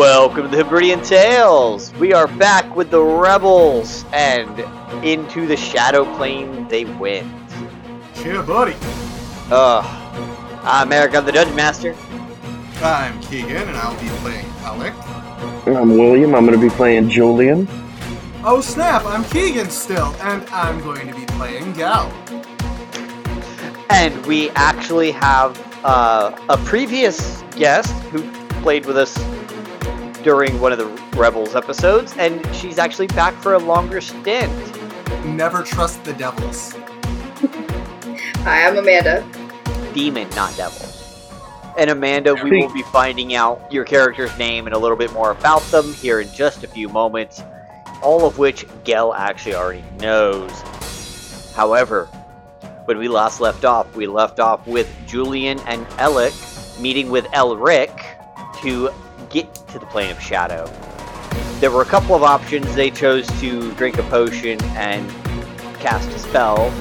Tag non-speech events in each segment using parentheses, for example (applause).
Welcome to the Hebridian Tales. We are back with the rebels, and into the Shadow Plane they went. Yeah, buddy. Uh, I'm Eric, I'm the Dungeon Master. I'm Keegan, and I'll be playing Alec. I'm William. I'm going to be playing Julian. Oh snap! I'm Keegan still, and I'm going to be playing Gal. And we actually have uh, a previous guest who played with us during one of the Rebels episodes, and she's actually back for a longer stint. Never trust the devils. Hi, I'm Amanda. Demon, not devil. And Amanda, we will be finding out your character's name and a little bit more about them here in just a few moments, all of which Gehl actually already knows. However, when we last left off, we left off with Julian and Alec meeting with Elric to get to the plane of shadow. There were a couple of options. They chose to drink a potion and cast a spell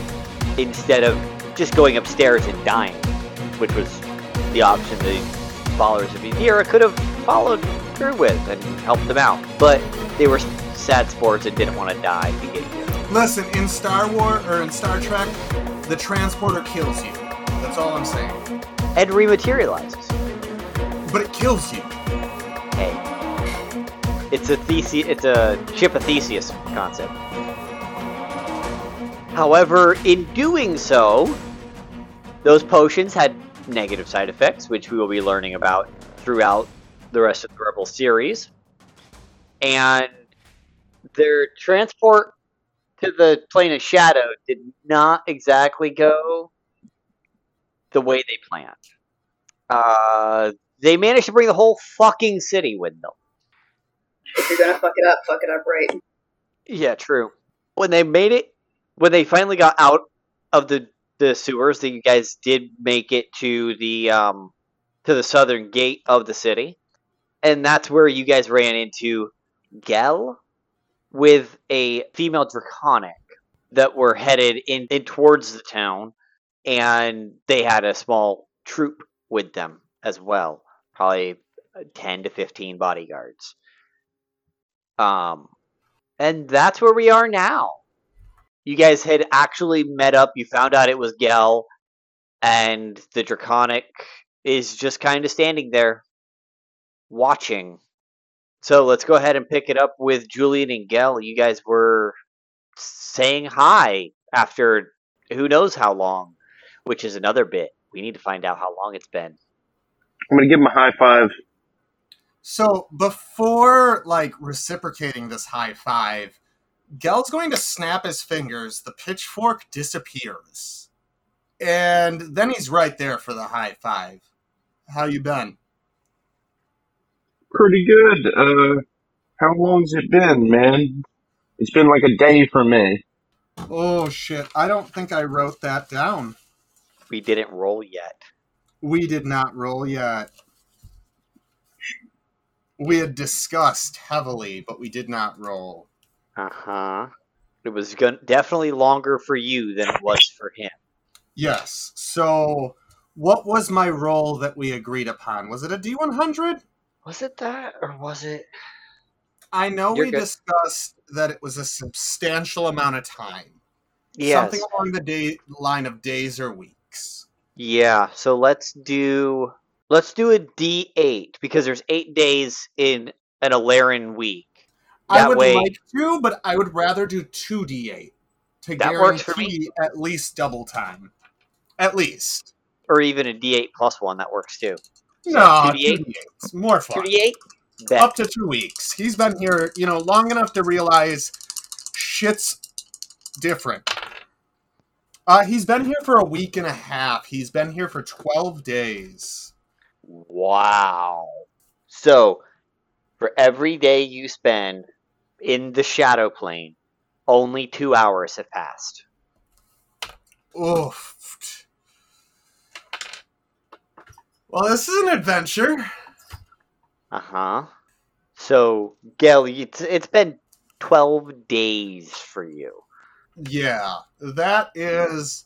instead of just going upstairs and dying, which was the option the followers of Yadira could have followed through with and helped them out. But they were sad sports and didn't want to die to get here. Listen, in Star Wars or in Star Trek, the transporter kills you. That's all I'm saying. And rematerializes. But it kills you. It's a Theseus, it's a ship of Theseus concept. However, in doing so, those potions had negative side effects, which we will be learning about throughout the rest of the Rebel series. And their transport to the plane of shadow did not exactly go the way they planned. Uh, they managed to bring the whole fucking city with them. If you're gonna fuck it up, fuck it up right. Yeah, true. When they made it, when they finally got out of the the sewers, you guys did make it to the um to the southern gate of the city, and that's where you guys ran into Gehl with a female draconic that were headed in, in towards the town, and they had a small troop with them as well, probably ten to fifteen bodyguards. Um, and that's where we are now. You guys had actually met up. You found out it was Gehl, and the Draconic is just kind of standing there, watching. So let's go ahead and pick it up with Julian and Gehl. You guys were saying hi after who knows how long, which is another bit. We need to find out how long it's been. I'm going to give him a high five. So before like reciprocating this high five, Gehl's going to snap his fingers, the pitchfork disappears. And then he's right there for the high five. How you been? Pretty good. Uh, how long's it been, man? It's been like a day for me. Oh shit, I don't think I wrote that down. We didn't roll yet. We did not roll yet. We had discussed heavily, but we did not roll. Uh huh. It was gon- definitely longer for you than it was for him. Yes. So, what was my roll that we agreed upon? Was it a D100? Was it that, or was it? I know You're we good. discussed that it was a substantial amount of time. Yes. Something along the day line of days or weeks. Yeah. So let's do let's do a D eight because there's eight days in an Alarin week. I That would way- like to, but I would rather do 2d8 to That works for guarantee at least double time. At least. Or even a D eight plus one that works too. No, 2d8? 2d8. More Two fun. D eight. Up to two weeks. He's been here, you know, long enough to realize shit's different. Uh, he's been here for a week and a half. He's been here for 12 days. Wow. So for every day you spend in the shadow plane, only two hours have passed. Oof. Well, this is an adventure. Uh huh. So, Gehl, it's it's been twelve days for you. Yeah, that is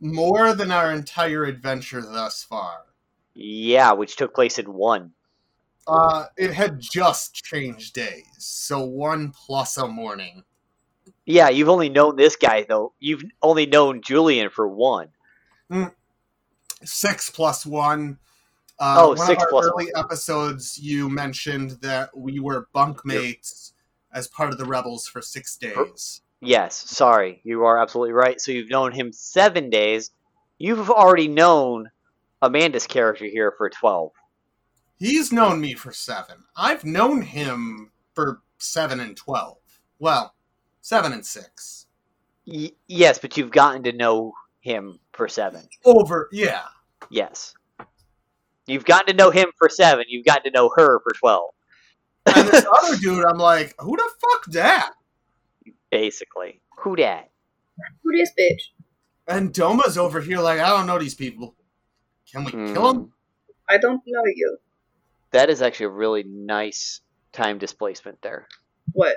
more than our entire adventure thus far. Yeah, which took place in one. Uh, it had just changed days, so one plus a morning. Yeah, you've only known this guy though. You've only known Julian for one. Six plus one. Uh, Oh, one six of our plus early episodes, you mentioned that we were bunkmates as part of the rebels for six days. Yes, sorry, you are absolutely right. So you've known him seven days. You've already known Amanda's character here for twelve. He's known me for seven. I've known him for seven and twelve. Well, seven and six. Y- yes, but you've gotten to know him for seven. Over, yeah. Yes. You've gotten to know him for seven. You've gotten to know her for twelve. And this (laughs) other dude, I'm like, who the fuck that? Basically, who dat? Who this bitch? And Doma's over here like, I don't know these people. Can we kill Hmm. them? I don't know you. That is actually a really nice time displacement there. What?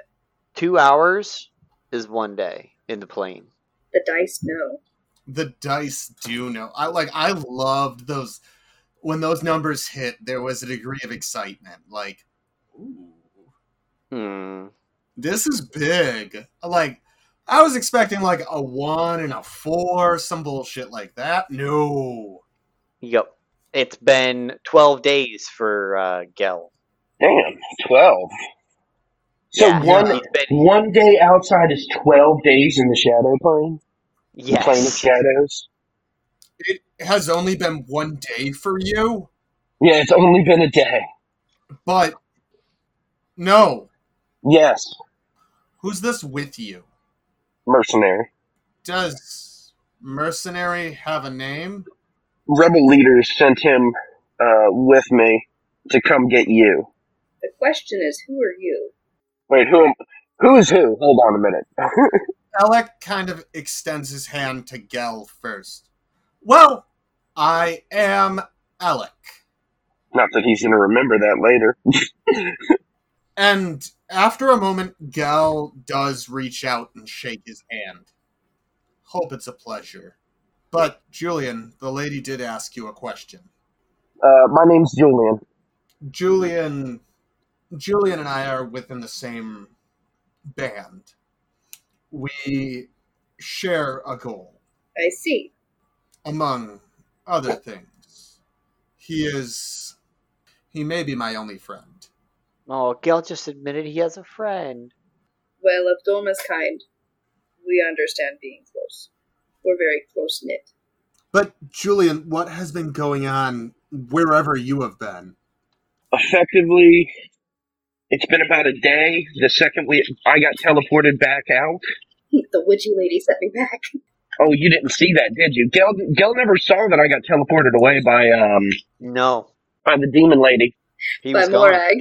Two hours is one day in the plane. The dice know. The dice do know. I like. I loved those when those numbers hit. There was a degree of excitement. Like, ooh, Hmm. This is big. Like, I was expecting like a one and a four, some bullshit like that. No, Yep. It's been 12 days for uh, Gehl. Damn, twelve. So Yeah, one been, one day outside is twelve days in the shadow plane. The plane of yes. shadows. it has only been one day for you, Yeah, it's only been a day. but no. Yes, Who's this with you? mercenary. Does mercenary have a name? Rebel leaders sent him uh, with me to come get you. The question is, who are you? Wait, who? am- Who is who? Hold on a minute. (laughs) Alec kind of extends his hand to Gehl first. Well, I am Alec. Not that he's going to remember that later. (laughs) And after a moment, Gal does reach out and shake his hand. Hope it's a pleasure. But, Julian, the lady did ask you a question. Uh, my name's Julian. Julian Julian and I are within the same band. We share a goal, I see. among other things. He is he may be my only friend. Oh, Gehl just admitted he has a friend. Well, if Doma's kind, we understand being close. We're very close knit. But Julian, what has been going on wherever you have been? Effectively, it's been about a day. The second we I got teleported back out. (laughs) the witchy lady sent me back. (laughs) Oh, you didn't see that, did you? Gehl, Gehl never saw that I got teleported away by um No, by the demon lady. he by was gone. Morag.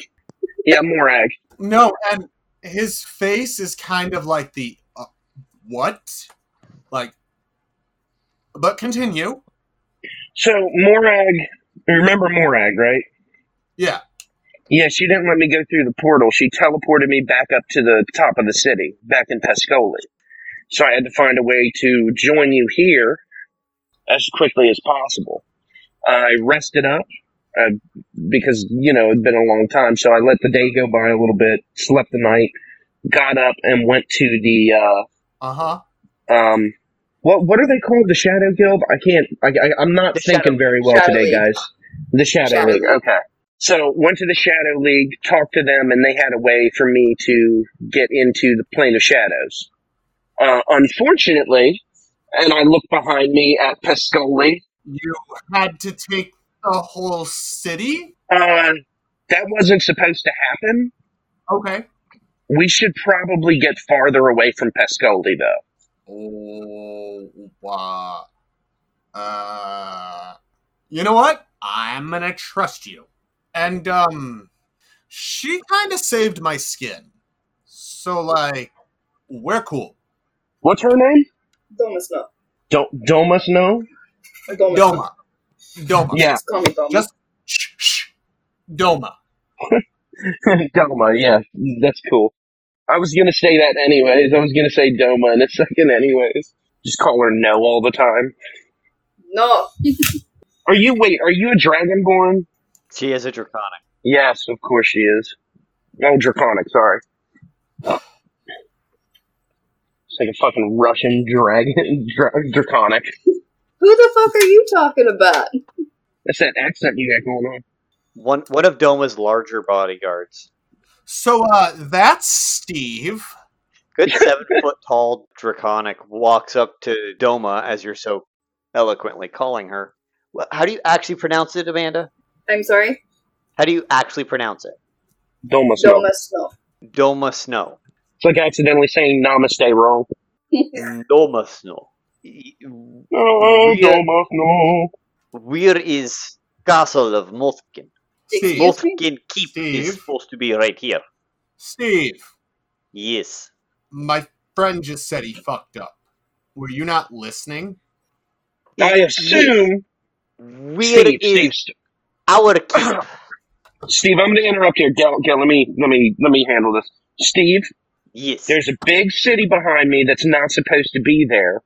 Yeah, Morag. No, and his face is kind of like the uh, what? Like but continue. So Morag, remember Morag, right? Yeah. Yeah, she didn't let me go through the portal. She teleported me back up to the top of the city, back in Pescoli. So I had to find a way to join you here as quickly as possible. I rested up uh, because, you know, it'd been a long time. So I let the day go by a little bit, slept the night, got up and went to the, Uh-huh. uh, um, what, what are they called? The Shadow Guild? I can't, I, I, I'm not The thinking Shadow- very well Shadow today, League. guys. The Shadow, Shadow League. League. Okay. So went to the Shadow League, talked to them, and they had a way for me to get into the plane of shadows. Uh, unfortunately, and I look behind me at Pescoli. You had to take the whole city? Uh, that wasn't supposed to happen. Okay. We should probably get farther away from Pescoli, though. Oh, wow. Uh, you know what? I'm gonna trust you. And, um, she kind of saved my skin. So, like, we're cool. What's her name? Doma Snow. Do- Domus, no? Doma. Doma. Doma. Yeah, Just call me Doma. Just shh, shh. Doma. (laughs) Doma, yeah, that's cool. I was gonna say that anyways. I was gonna say Doma in a second anyways. Just call her No all the time. no. Are you, wait, are you a Dragonborn? She is a draconic. Yes, of course she is. Oh, draconic. Sorry. It's like a fucking Russian dragon, (laughs) dra- draconic. Who the fuck are you talking about? That's that accent you got going on. One one of Doma's larger bodyguards. So uh, that's Steve. Good (laughs) seven foot tall draconic walks up to Doma as you're so eloquently calling her. How do you actually pronounce it, Amanda? I'm sorry? How do you actually pronounce it? Doma Snow. Doma Snow. Doma Snow. It's like accidentally saying namaste wrong. Doma Snow. Y- Oh, Yeah. Doma Snow. Where is Castle of Mothkin? Steve. Mothkin Keep is supposed to be right here. Steve, Yes. my friend just said he fucked up. Were you not listening? I assume. Where Steve, is Steve, Steve, our (clears throat) keep? Steve, I'm going to interrupt here. Gail, Gail, let me, let me, let me handle this. Steve, Yes. there's a big city behind me that's not supposed to be there.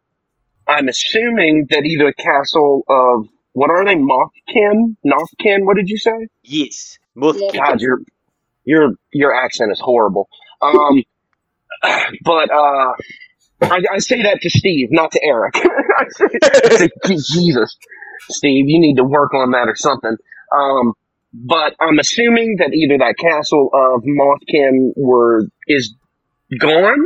I'm assuming that either castle of what are they? Mothkin? Nothkin? What did you say? Yes. Mothkin. God, your your your accent is horrible. Um, (clears throat) but uh, I, I say that to Steve, not to Eric. (laughs) I say, I say, Jesus, Steve, you need to work on that or something. Um, but I'm assuming that either that castle of Mothkin were is gone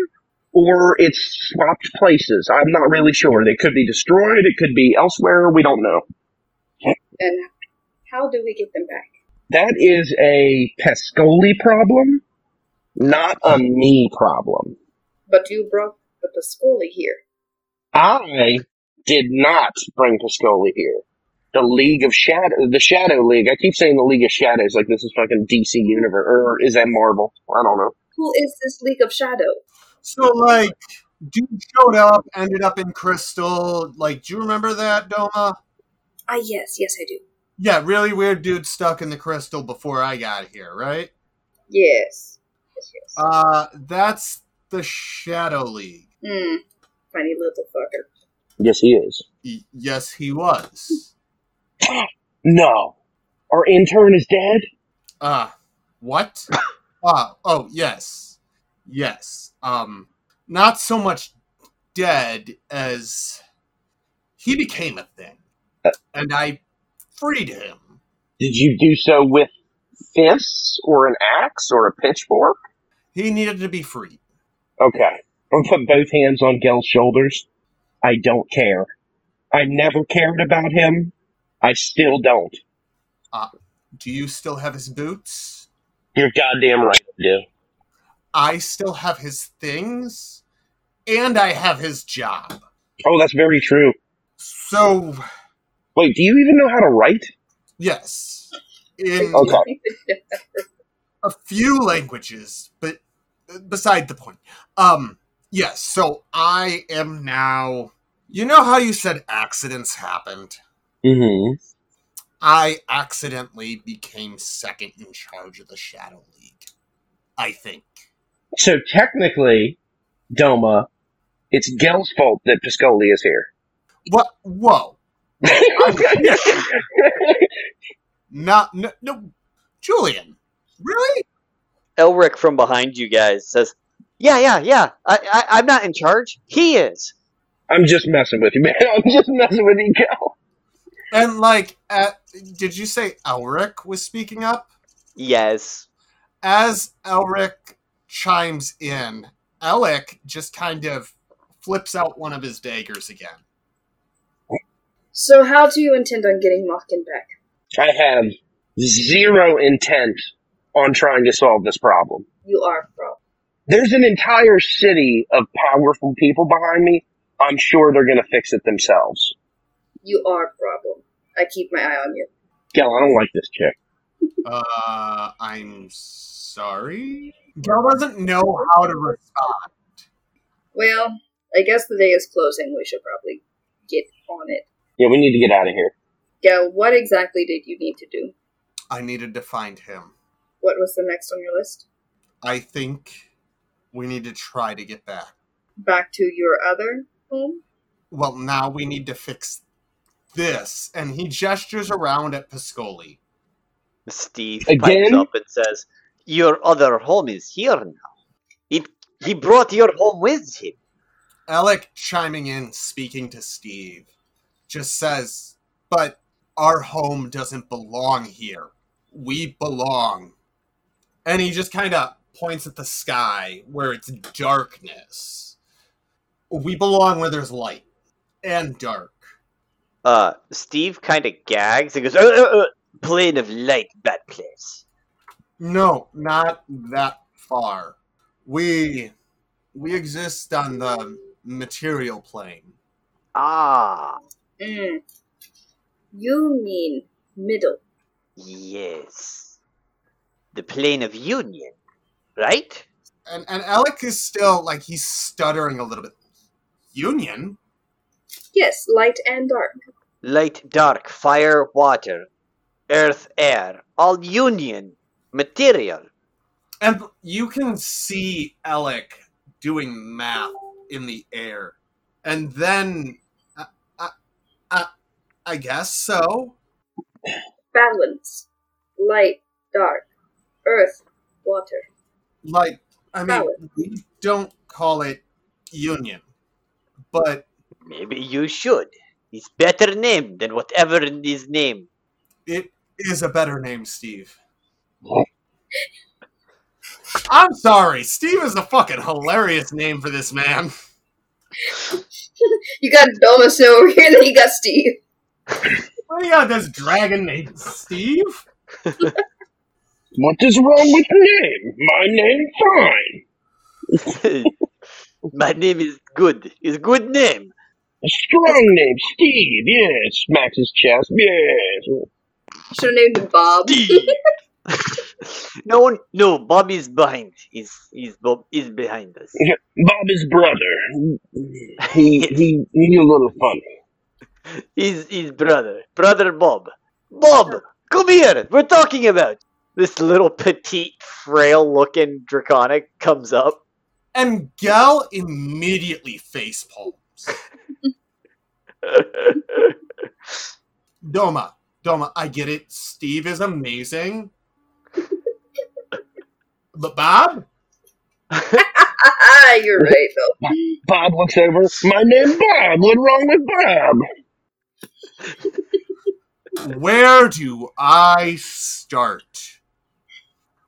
or it's swapped places. I'm not really sure. They could be destroyed. It could be elsewhere. We don't know. And how do we get them back? That is a Pescoli problem, not a me problem. But you brought the Pascoli here. I did not bring Pescoli here. The League of Shadow, the Shadow League. I keep saying the League of Shadows like this is fucking DC Universe, or is that Marvel? I don't know. Who is this League of Shadow? So, like, dude showed up, ended up in Crystal. Like, do you remember that, Doma? Ah, yes, yes, I do. Yeah, really weird dude stuck in the crystal before I got here, right? Yes. Yes, yes. Uh, that's the Shadow League. Hmm. Funny little fucker. Yes, he is. Y- yes, he was. (coughs) No, our intern is dead. Uh, what? (coughs) uh, oh, yes. Yes. Um, not so much dead as he became a thing. And I freed him. Did you do so with fists or an axe or a pitchfork? He needed to be freed. Okay. I'm gonna put both hands on Gehl's shoulders. I don't care. I never cared about him. I still don't. Uh, Do you still have his boots? You're goddamn right I do. I still have his things. And I have his job. Oh, that's very true. So, Wait, do you even know how to write? yes. In Okay. a few languages, but beside the point. Um, yes, so I am now. You know how you said accidents happened? Mm-hmm. I accidentally became second in charge of the Shadow League. I think. So technically, Doma, it's Gehl's fault that Piscoli is here. What? Whoa. (laughs) Not. No, no. Julian. Really? Elric from behind you guys says, "Yeah, yeah, yeah. I, I, I'm not in charge. He is." I'm just messing with you, man. (laughs) I'm just messing with you, Gehl. And, like, at, did you say Elric was speaking up? Yes. as Elric chimes in, Alec just kind of flips out one of his daggers again. So, how do you intend on getting Mothkin back? I have zero intent on trying to solve this problem. You are pro. There's an entire city of powerful people behind me. I'm sure they're going to fix it themselves. You are a problem. I keep my eye on you. Gal, I don't like this chick. Uh, I'm sorry? Gil doesn't know how to respond. Well, I guess the day is closing. We should probably get on it. Yeah, we need to get out of here. Gal, what exactly did you need to do? I needed to find him. What was the next on your list? I think we need to try to get back. Back to your other home? Well, now we need to fix this. And he gestures around at Piscoli. Steve Again? pipes up and says, "Your other home is here now. It he brought your home with him." Alec chiming in, speaking to Steve, just says, But our home doesn't belong here. We belong. And he just kind of points at the sky where it's darkness. We belong where there's light and dark. Uh, Steve kind of gags and goes, uh, uh, uh, "Plane of light, bad place." No, not that far. We we exist on the material plane. Ah, Mm. You mean middle. yes, the plane of union, right? And and Alec is still like he's stuttering a little bit. Union? Yes, light and dark. Light, dark, fire, water, earth, air, all union, material. And you can see Alec doing math in the air. And then, I, I, I, I guess so. Balance. Light, dark. Earth, water. Like, I mean, Balance. we don't call it union, but Maybe you should. It's better name than whatever is name. it is a better name, Steve. I'm sorry, Steve is a fucking hilarious name for this man. (laughs) You got Domus over here, then you got Steve. Oh, what do you got this dragon named Steve? (laughs) What is wrong with name? My name fine. (laughs) My name is good. Is good name. A strong name, Steve. Yes, smacks his chest. Yes. Should have named him Bob. No one, no. is behind. He's he's Bob is behind us. Bob's brother. He (laughs) he he's a little funny. He's his brother, brother Bob. Bob, come here. We're talking about this little petite, frail-looking draconic comes up. And Gel immediately face palms. (laughs) Doma, Doma, I get it. Steve is amazing. But Bob? Ah, (laughs) you're right, though. Bob looks over. My name Bob. What's wrong with Bob? Where do I start?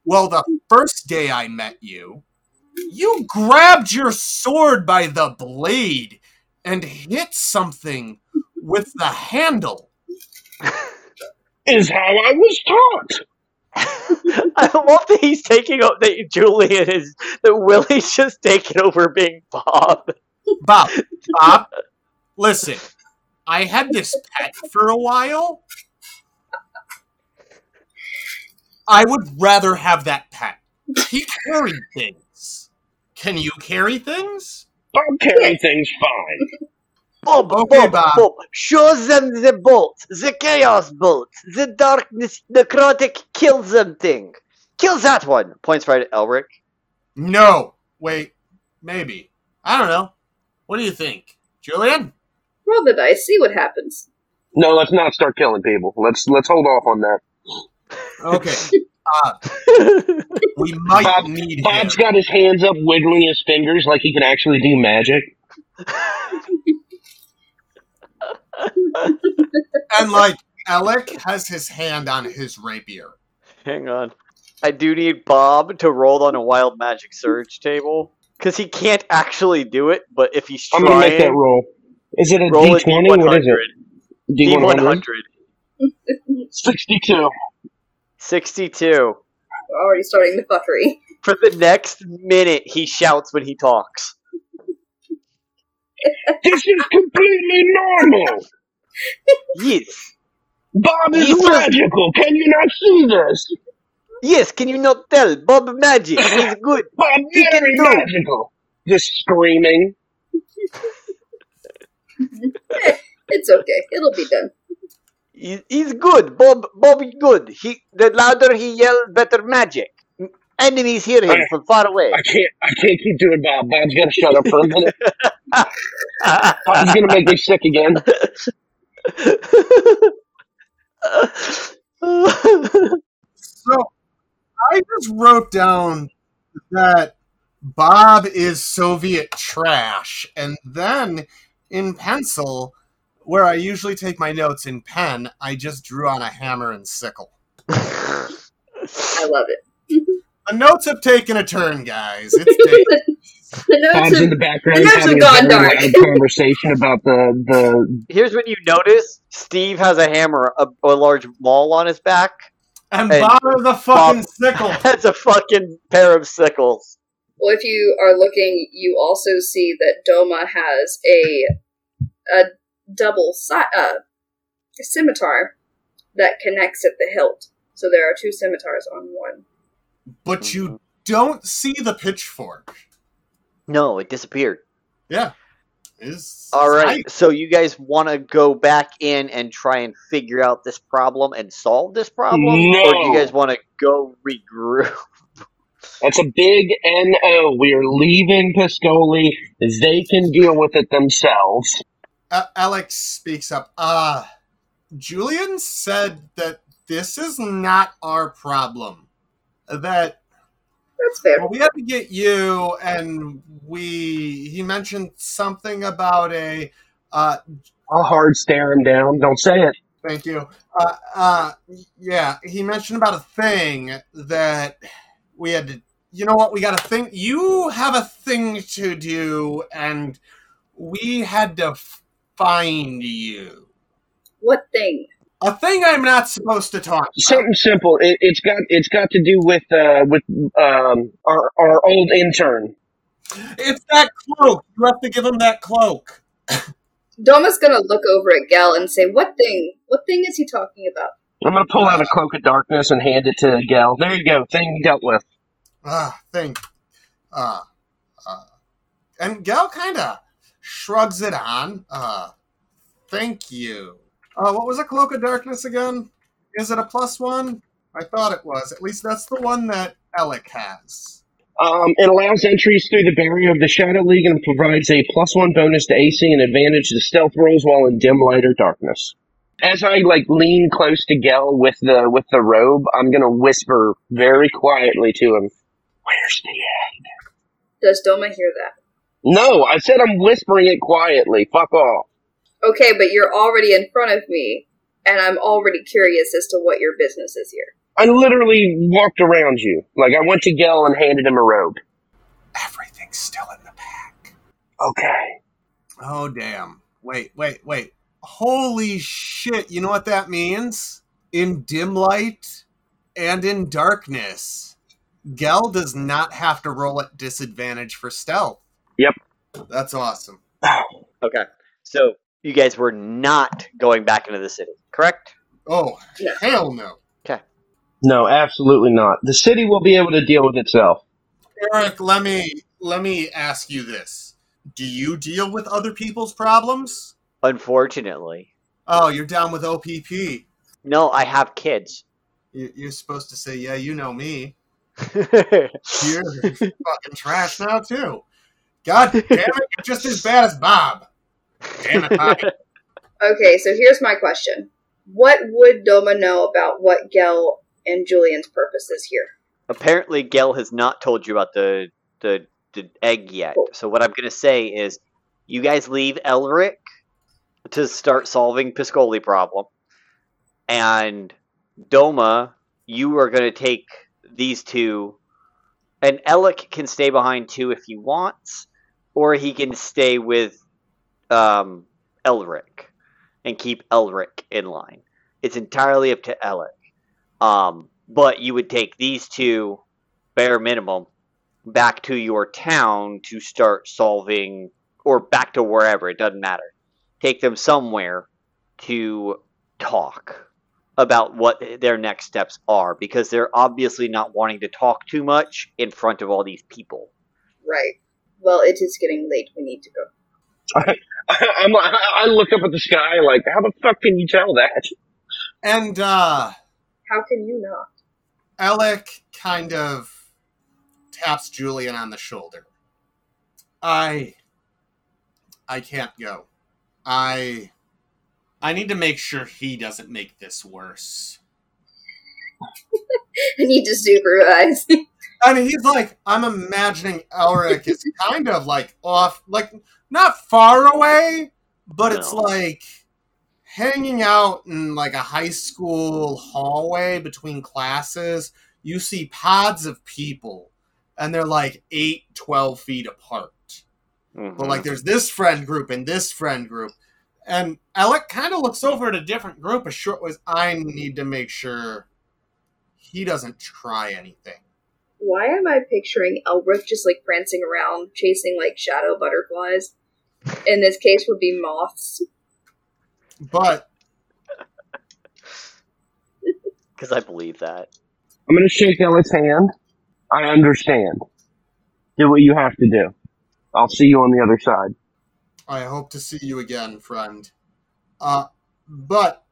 Well, the first day I met you, you grabbed your sword by the blade and hit something with the handle. Is how I was taught. I love that he's taking up that Julian is that Willie's just taking over being Bob. Bob, Bob, listen. I had this pet for a while. I would rather have that pet. He carried things. Can you carry things? Bob carrying things fine. Bob, Okay, Bob, Bob. Bob, show them the bolt, the chaos bolt, the darkness, necrotic kills them thing. Kills that one. Points right at Elric. No. Wait, maybe. I don't know. What do you think? Julian? Roll the dice, see what happens. No, let's not start killing people. Let's let's hold off on that. Okay. (laughs) Uh, we might Bob- need Bob's him. got his hands up, wiggling his fingers like he can actually do magic. (laughs) (laughs) And like Alec has his hand on his rapier. Hang on. I do need Bob to roll on a wild magic surge table. Because he can't actually do it, but if he's trying, I'm gonna make that roll. Is it a roll a D20? What is it? D100. D100? D100. 62. 62. Already starting the fuckery. For the next minute, he shouts when he talks. This is completely normal. Yes. Bob is He's- magical. Can you not see this? Yes, can you not tell? Bob Magic is good. (laughs) Bob He can very do. magical. Just screaming. It's okay. It'll be done. He, he's good. Bob Bob is good. He the louder he yells, better magic. Enemies hear him Okay. from far away. I can't. I can't keep doing Bob. Bob's gotta shut up for a minute. (laughs) Bob's gonna make me sick again. So I just wrote down that Bob is Soviet trash, and then in pencil, where I usually take my notes in pen, I just drew on a hammer and sickle. (laughs) I love it. The notes have taken a turn, guys. It's (laughs) day- The notes Bob's in the background the notes having a have gone very dark. conversation about the the Here's what you notice: Steve has a hammer, a, a large maul on his back. and Hey, Bob is a fucking Bob- sickle. (laughs) That's a fucking pair of sickles. Well, if you are looking, you also see that Doma has a a double si- uh, scimitar that connects at the hilt. So there are two scimitars on one. But you don't see the pitchfork. No, it disappeared. Yeah. Is All right, so you guys want to go back in and try and figure out this problem and solve this problem, or do you guys want to go regroup? (laughs) That's a big NO. We are leaving Piscoli. They can deal with it themselves. Uh, Alex speaks up. Uh, Julian said that this is not our problem. That That's fair. well, we had to get you, and we. He mentioned something about a. Uh, I'll hard stare him down. Don't say it. thank you. Uh, uh, yeah, he mentioned about a thing that we had to. You know what? We got a thing. You have a thing to do, and we had to find you. What thing? A thing I'm not supposed to talk about. Something simple. It, it's got it's got to do with uh, with um, our our old intern. It's that cloak. You have to give him that cloak. (laughs) Doma's gonna look over at Gal and say, "What thing? What thing is he talking about?" I'm gonna pull out a cloak of darkness and hand it to Gal. There you go. Thing dealt with. Ah, thing. Uh, uh, and Gal kind of shrugs it on. Uh, thank you. Uh, what was a cloak of darkness again? Is it a plus one? I thought it was. At least that's the one that Alec has. Um, it allows entries through the barrier of the Shadow League and provides a plus one bonus to AC and advantage to stealth rolls while in dim light or darkness. As I like lean close to Gehl with the with the robe, I'm gonna whisper very quietly to him, "Where's the egg?" Does Doma hear that? No, I said I'm whispering it quietly. Fuck off. Okay, but you're already in front of me, and I'm already curious as to what your business is here. I literally walked around you. Like I went to Gehl and handed him a robe. Everything's still in the pack. Okay. Oh, damn. Wait, wait, wait. Holy shit. You know what that means? In dim light and in darkness, Gehl does not have to roll at disadvantage for stealth. Yep. That's awesome. (sighs) Okay, so you guys were not going back into the city, correct? Oh, No. hell no. Okay. No, absolutely not. The city will be able to deal with itself. Eric, let me let me ask you this. Do you deal with other people's problems? Unfortunately, Oh, you're down with OPP. no. I have kids. You- You're supposed to say, yeah, you know me. (laughs) You're fucking trash now, too. God damn it, you're just as bad as Bob. Damn it, Bobby. (laughs) Okay, so here's my question: What would Doma know about what Gehl and Julian's purpose is here? Apparently, Gehl has not told you about the the, the egg yet. So what I'm gonna say is, you guys leave Elric to start solving Piscoli problem, and Doma, you are gonna take these two, and Elric can stay behind too if he wants, or he can stay with um, Elric and keep Elric in line. It's entirely up to Elric. Um, but you would take these two, bare minimum, back to your town to start solving, or back to wherever, it doesn't matter. Take them somewhere to talk about what their next steps are, because they're obviously not wanting to talk too much in front of all these people. Right. Well, it is getting late. We need to go. I'm, I look up at the sky like, how the fuck can you tell that? And, uh, How can you not? Alec kind of taps Julian on the shoulder. I I can't go. I I need to make sure he doesn't make this worse. (laughs) I need to supervise. I mean, he's like, I'm imagining Elric is kind of like off, like not far away, but it's like hanging out in like a high school hallway between classes. You see pods of people, and they're like 8, 12 feet apart. Mhm. But like there's this friend group and this friend group. And Alec kind of looks over at a different group. A short was I need to make sure he doesn't try anything. Why am I picturing Elric just like prancing around, chasing like shadow butterflies? In this case, would be moths. But because I believe that. I'm going to shake Elliot's hand. I understand. Do what you have to do. I'll see you on the other side. I hope to see you again, friend. Uh, but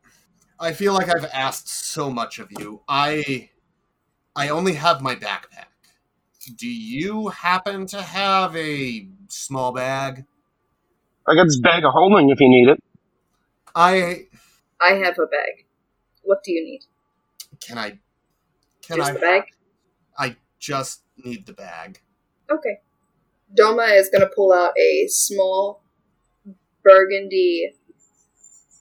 I feel like I've asked so much of you. I I only have my backpack. Do you happen to have a small bag? I got this bag of holding if you need it. I I have a bag. What do you need? can I can Just I the bag? I just need the bag. Okay. Doma is going to pull out a small burgundy,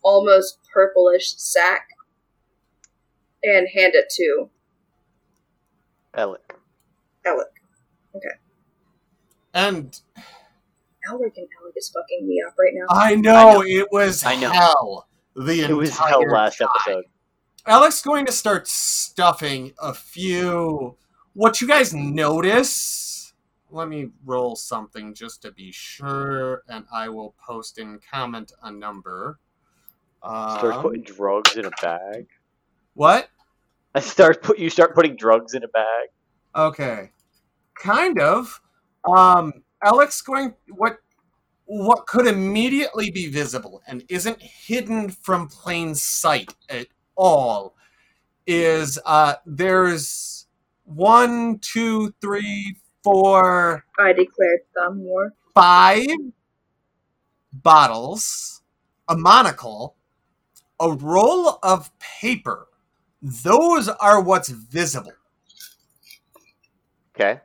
almost purplish sack and hand it to Alec. Alec. Okay. And Alric and Alec is fucking me up right now. I know, I know. it was I know. hell. The It was entire hell last time. episode. Alex going to start stuffing a few. What you guys notice? Let me roll something just to be sure, and I will post and comment a number. Start Um, putting drugs in a bag. what? I start put you start putting drugs in a bag. Okay, kind of. Um, Alex going what? What could immediately be visible and isn't hidden from plain sight at all is uh, there's one, two, three, four, I declare some more. five bottles, a monocle, a roll of paper. Those are what's visible. Okay.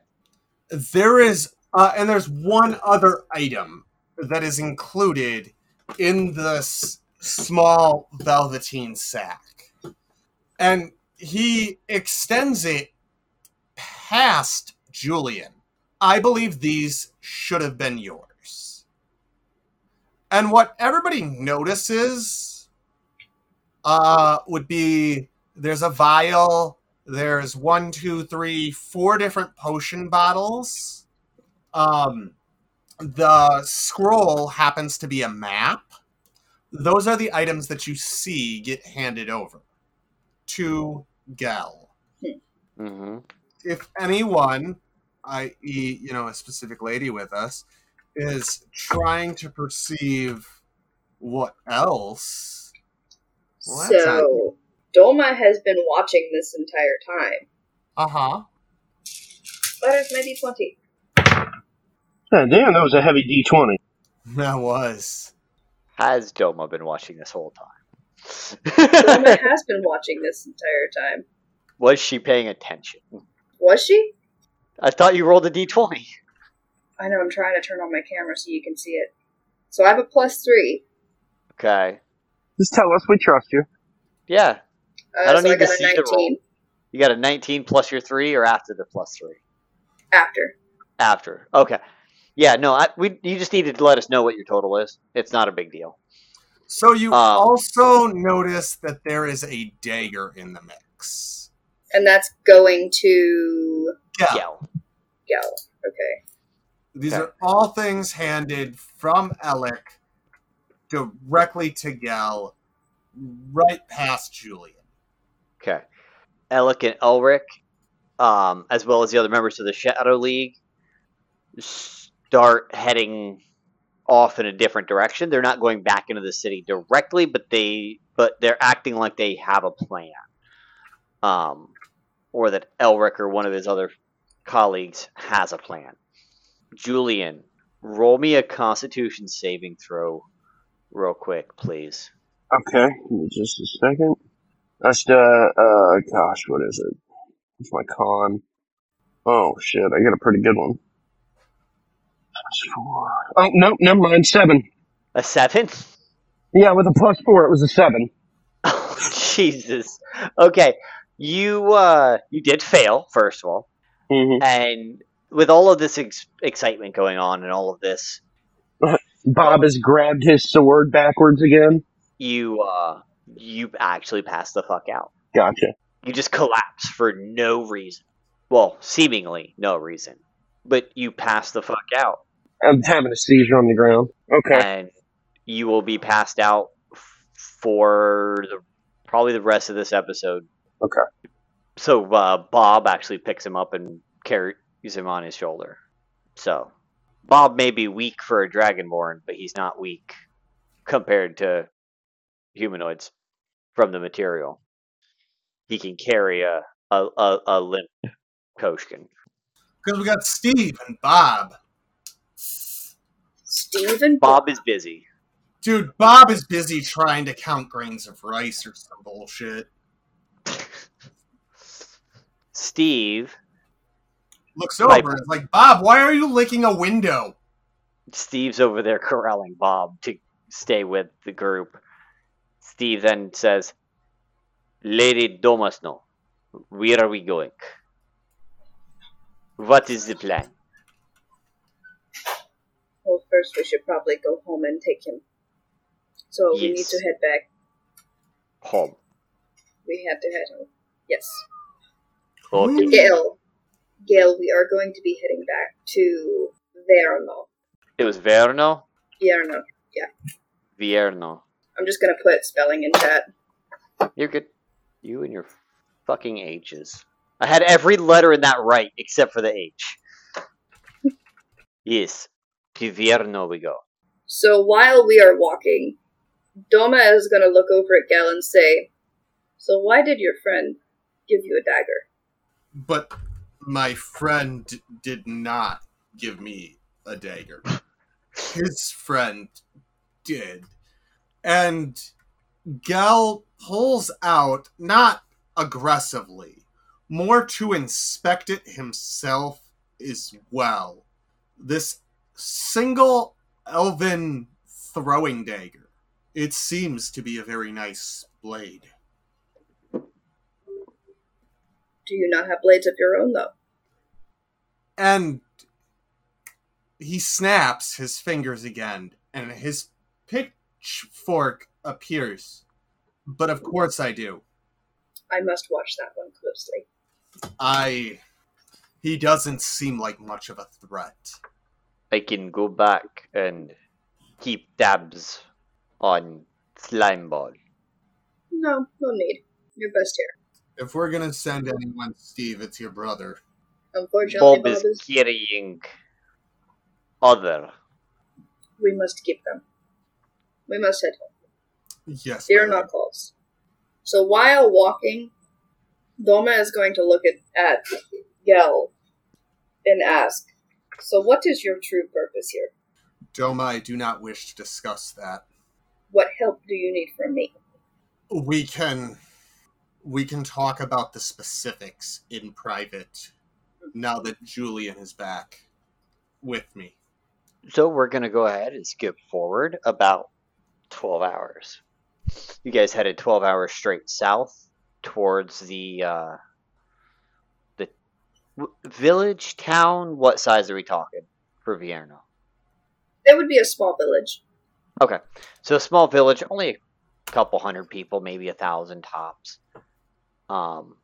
There is, uh, and there's one other item that is included in this small velveteen sack. And he extends it past Julian. I believe these should have been yours. And what everybody notices uh, would be there's a vial, there's one, two, three, four different potion bottles. Um, the scroll happens to be a map. Those are the items that you see get handed over to Gehl. Mm-hmm. If anyone, i.e., you know, a specific lady with us, is trying to perceive what else, Well, so, Doma has been watching this entire time. uh huh, That is my d20. Yeah, damn, that was a heavy D20. that was. Has Doma been watching this whole time? Doma (laughs) has been watching this entire time. Was she paying attention? Was she? I thought you rolled a d20. I know, I'm trying to turn on my camera so you can see it. So I have a plus three. Okay. Just tell us we trust you. Yeah. Uh, I don't so need I got to a see the 19 You got a 19 plus your 3 or after the plus 3? after. After. Okay. Yeah, no, I, we you just needed to let us know what your total is. It's not a big deal. So you Um, also notice that there is a dagger in the mix. And that's going to Yeah. Yell. Gehl. Okay. These Okay. are all things handed from Alec directly to Gehl, right past Julian. Okay. Alec and Elric, um, as well as the other members of the Shadow League, start heading off in a different direction. They're not going back into the city directly, but they but they're acting like they have a plan. Um, or that Elric or one of his other colleagues has a plan. Julian, roll me a Constitution saving throw, real quick, please. Okay, just a second. That's the, uh, gosh, what is it? It's my con? Oh shit, I got a pretty good one. Plus four. Oh no, never mind. Seven. A seven? Yeah, with a plus four, it was a seven. (laughs) Oh Jesus. Okay. You uh you did fail, first of all. hmm And with all of this ex- excitement going on and all of this, (laughs) Bob has grabbed his sword backwards again. you uh you actually passed the fuck out. Gotcha. You just collapse for no reason. Well, seemingly no reason. But you pass the fuck out. I'm having a seizure on the ground. Okay. and you will be passed out for the probably the rest of this episode. Okay. So uh, Bob actually picks him up and carries him on his shoulder. So Bob may be weak for a dragonborn, but he's not weak compared to humanoids from the material. He can carry a a, a, a limp Koshkin. Because we got Steve and Bob. Steve and Bob is busy. Dude, Bob is busy trying to count grains of rice or some bullshit. Steve Looks Right. over and is like, Bob, why are you licking a window? Steve's over there corralling Bob to stay with the group. Steve then says, Lady Domasno, where are we going? What is the plan? Well, first we should probably go home and take him. So we need to head back. Home. We have to head home. Yes. Okay. Gehl. Gehl, we are going to be heading back to Verno. It was Verno? Vierno. Yeah. Vierno. I'm just gonna put spelling in chat. You're good. You and your fucking H's. I had every letter in that right except for the H. yes. To Vierno we go. So while we are walking, Doma is gonna look over at Gehl and say, So why did your friend give you a dagger? But my friend d- did not give me a dagger. (laughs) His friend did. And Gehl pulls out, not aggressively, more to inspect it himself as well. This single elven throwing dagger. It seems to be a very nice blade. Do you not have blades of your own, though? And he snaps his fingers again, and his pitchfork appears. But of course I do. I must watch that one closely. I He doesn't seem like much of a threat. I can go back and keep tabs on Slimeball. No, no need. You're best here. If we're gonna send anyone, Steve, it's your brother. Unfortunately, Bob Bob is is. carrying other. We must keep them. We must head home. Yes. Fear my not calls. So while walking, Doma is going to look at, at Gehl and ask, So what is your true purpose here? Doma, I do not wish to discuss that. What help do you need from me? We can we can talk about the specifics in private now that Julian is back with me. So we're gonna go ahead and skip forward about twelve hours. You guys headed twelve hours straight south towards the uh, the w- village town. What size are we talking for Vierno? It would be a small village. Okay, so a small village, only a couple hundred people, maybe a thousand tops. Um,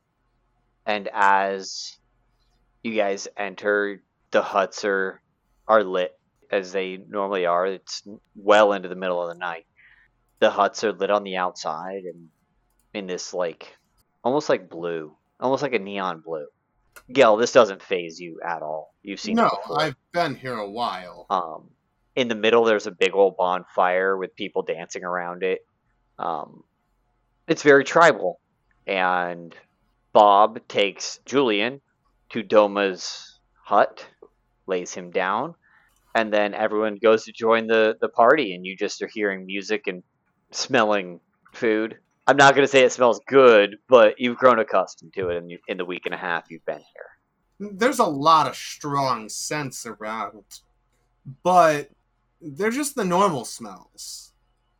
and as you guys enter, the huts are are lit as they normally are. It's well into the middle of the night. The huts are lit on the outside and in this like almost like blue, almost like a neon blue. Gehl, this doesn't phase you at all. You've seen No. I've been here a while. Um, in the middle, there's a big old bonfire with people dancing around it. Um, it's very tribal. And Bob takes Julian to Doma's hut, lays him down, and then everyone goes to join the, the party, and you just are hearing music and smelling food. I'm not gonna say it smells good, but you've grown accustomed to it in, you- in the week and a half you've been here. There's a lot of strong scents around, but they're just the normal smells.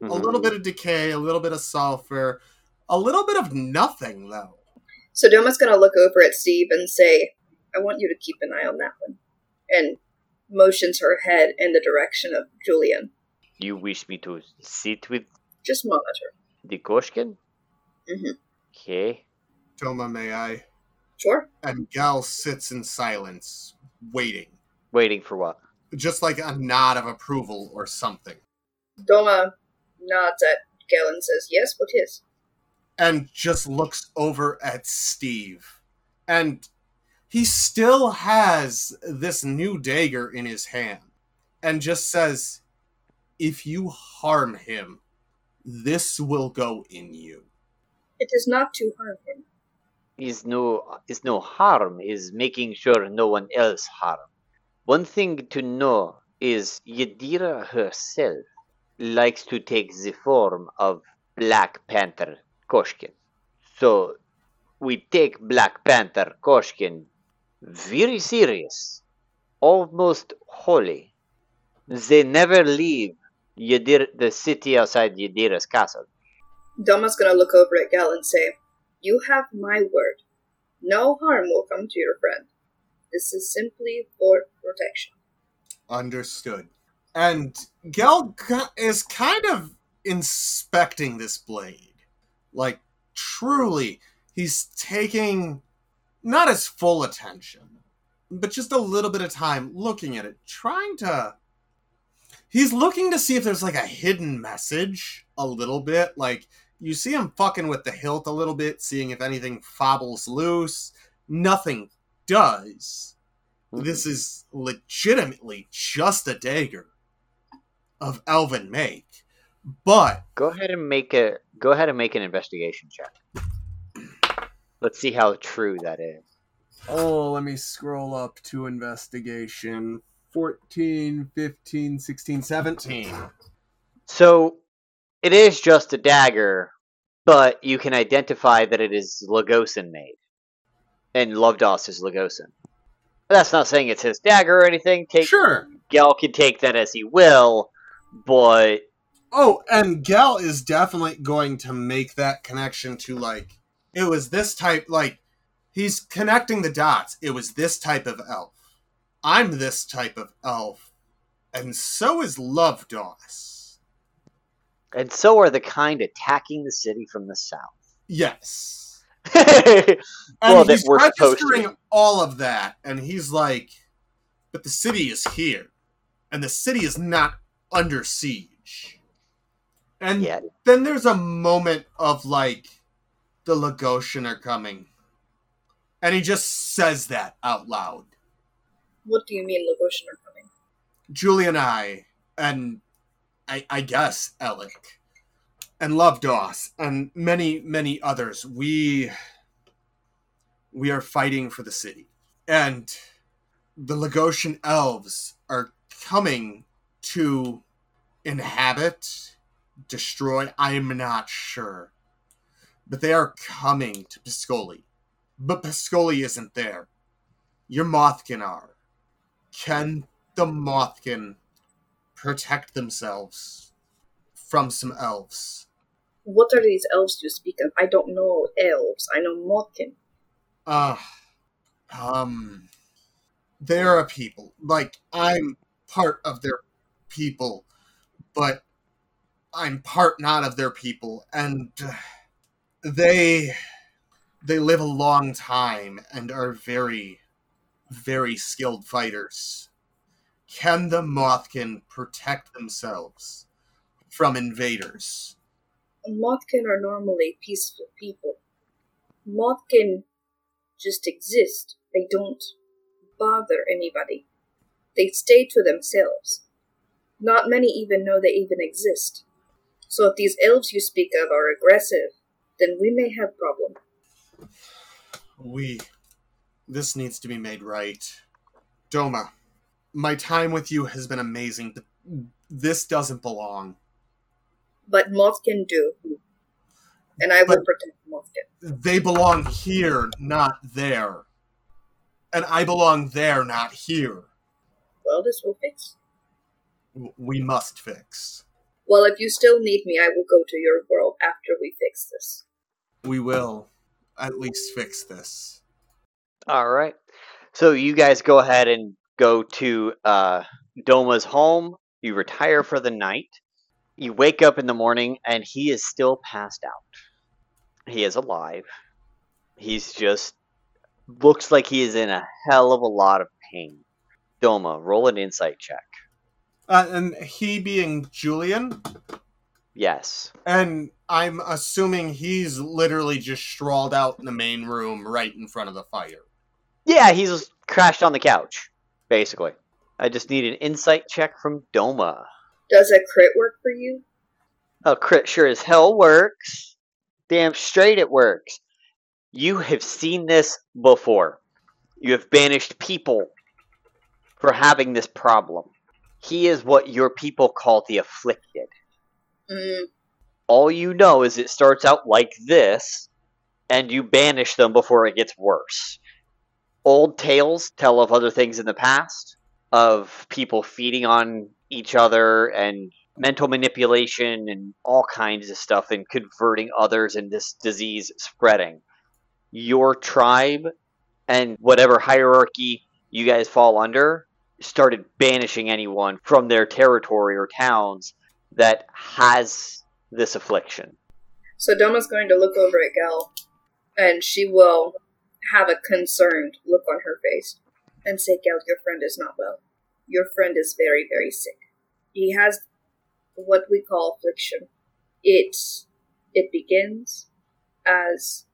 A little bit mm-hmm. of decay, a little bit of sulfur, a little bit of nothing though. So Doma's gonna look over at Steve and say, I want you to keep an eye on that one. And motions her head in the direction of Julian. You wish me to sit with Just monitor. the Koshkin? Mhm. Okay. Doma, may I? Sure. And Gehl sits in silence, waiting, Waiting for what? just like a nod of approval or something. Doma nods at Gehl and says, Yes, what is? and just looks over at Steve. And he still has this new dagger in his hand and just says, If you harm him, this will go in you. It is not to harm him. Is no is no harm, is making sure no one else harm. One thing to know is Yadira herself likes to take the form of Black Panther Koshkin. So we take Black Panther Koshkin very serious, almost holy. They never leave Yadir, the city outside Yadira's castle. Doma's gonna look over at Gehl and say, You have my word. No harm will come to your friend. This is simply for protection. Understood. And Gehl ki- is kind of inspecting this blade. Like, truly, he's taking not his full attention, but just a little bit of time looking at it, trying to. He's looking to see if there's like a hidden message a little bit. Like, you see him fucking with the hilt a little bit, seeing if anything fobbles loose. Nothing does. This is legitimately just a dagger of elven make. But Go ahead and make a go ahead and make an investigation check. Let's see how true that is. oh, let me scroll up to investigation. 14, 15, 16, 17. So it is just a dagger, but you can identify that it is Lagosan made. And Lovedos is Lagosan. That's not saying it's his dagger or anything. Take Sure. Gehl can take that as he will, but Oh, and Gehl is definitely going to make that connection to like it was this type like he's connecting the dots. It was this type of elf. I'm this type of elf. And so is Love Doss. and so are the kind attacking the city from the south. Yes. (laughs) well, And that he's registering all of that, and he's like, "But the city is here, and the city is not under siege." And Yeah. then there's a moment of like, the Lagosian are coming, and he just says that out loud. What do you mean Lagoshan are coming? Julie and I, and I, I guess Elec, and Love Doss, and many, many others, we we are fighting for the city. And the Lagosian elves are coming to inhabit, destroy, I'm not sure. But they are coming to Piscoli. But Piscoli isn't there. Your Mothkin are. Can the Mothkin protect themselves from some elves? What are these elves you speak of? I don't know elves. I know Mothkin. Uh, um, they're a people. Like, I'm part of their people, but I'm part not of their people, and they they live a long time and are very very skilled fighters. Can the Mothkin protect themselves from invaders? Mothkin are normally peaceful people. Mothkin just exist. They don't bother anybody. They stay to themselves. Not many even know they even exist. So if these elves you speak of are aggressive, then we may have problem. We. This needs to be made right. Doma, my time with you has been amazing, but this doesn't belong. But Mothkin do. And I will But- protect Mothkin. They belong here, not there. And I belong there, not here. Well, this will fix. We must fix. Well, if you still need me, I will go to your world after we fix this. We will at least fix this. All right. So you guys go ahead and go to uh, Doma's home. You retire for the night. You wake up in the morning and he is still passed out. He is alive. He's just looks like he is in a hell of a lot of pain. Doma, roll an insight check. Uh, and he being Julian, Yes. and I'm assuming he's literally just sprawled out in the main room right in front of the fire. Yeah, he's crashed on the couch, basically. I just need an insight check from Doma. Does a crit work for you? A crit sure as hell works. Damn straight it works. You have seen this before. You have banished people for having this problem. He is what your people call the afflicted. Mm, All you know is it starts out like this, and you banish them before it gets worse. Old tales tell of other things in the past, of people feeding on each other and mental manipulation and all kinds of stuff and converting others and this disease spreading. Your tribe and whatever hierarchy you guys fall under started banishing anyone from their territory or towns that has this affliction. So Doma's going to look over at Gehl, and she will have a concerned look on her face and say, Gehl, your friend is not well. Your friend is very, very sick. He has what we call affliction. It it begins as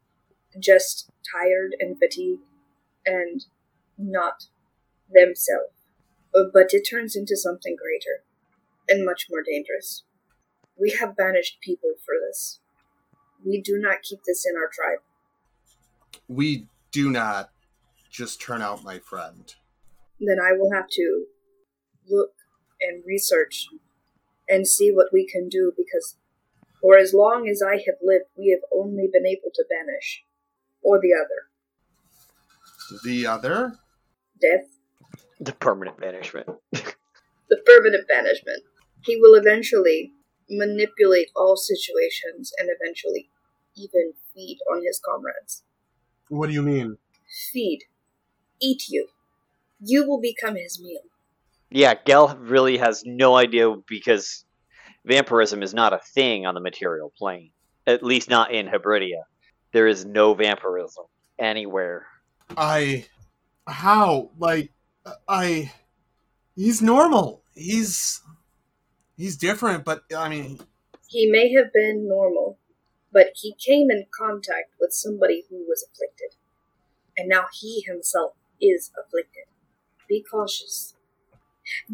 just tired and fatigued and not themselves. But it turns into something greater and much more dangerous. We have banished people for this. We do not keep this in our tribe. We do not just turn out my friend. Then I will have to look and research and see what we can do because for as long as I have lived, we have only been able to banish. Or the other. The other? Death. The permanent banishment. (laughs) The permanent banishment. He will eventually manipulate all situations and eventually even feed on his comrades. What do you mean? Feed. Eat you. You will become his meal. Yeah, Gehl really has no idea because vampirism is not a thing on the material plane. At least not in Hebridia. There is no vampirism anywhere. I. How? Like, I. He's normal. He's. He's different, but I mean, He may have been normal, but he came in contact with somebody who was afflicted. And now he himself is afflicted. Be cautious.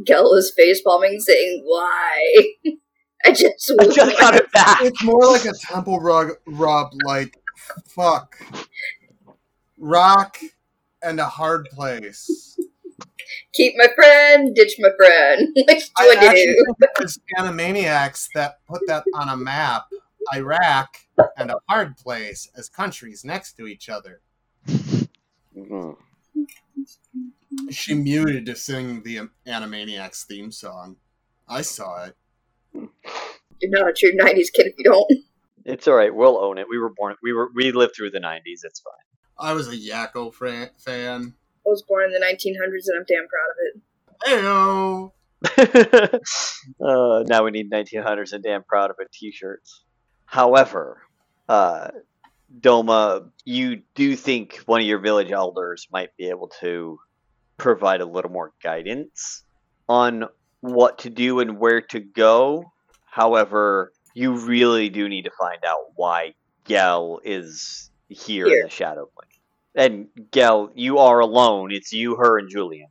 Gehl is face palming, saying, Why? (laughs) I just I just got it back. it's more like a temple rug rub. Like, fuck. Rock and a hard place. keep my friend, ditch my friend. (laughs) Which I one do actually you? think Animaniacs that put that on a map. Iraq and a hard place as countries next to each other. Mhm. She muted to sing the Animaniacs theme song. I saw it. You're not a true 90s kid if you don't. It's all right. We'll own it. We were born. We were. We lived through the '90s. It's fine. I was a Yakko fran- fan. I was born in the 1900s and I'm damn proud of it. Heyo. (laughs) uh, now we need 1900s and damn proud of it t-shirts. However, uh, Doma, you do think one of your village elders might be able to provide a little more guidance on what to do and where to go. However, you really do need to find out why Gehl is here, Here. in the Shadow Plane. And Gehl, you are alone. It's you, her, and Julian.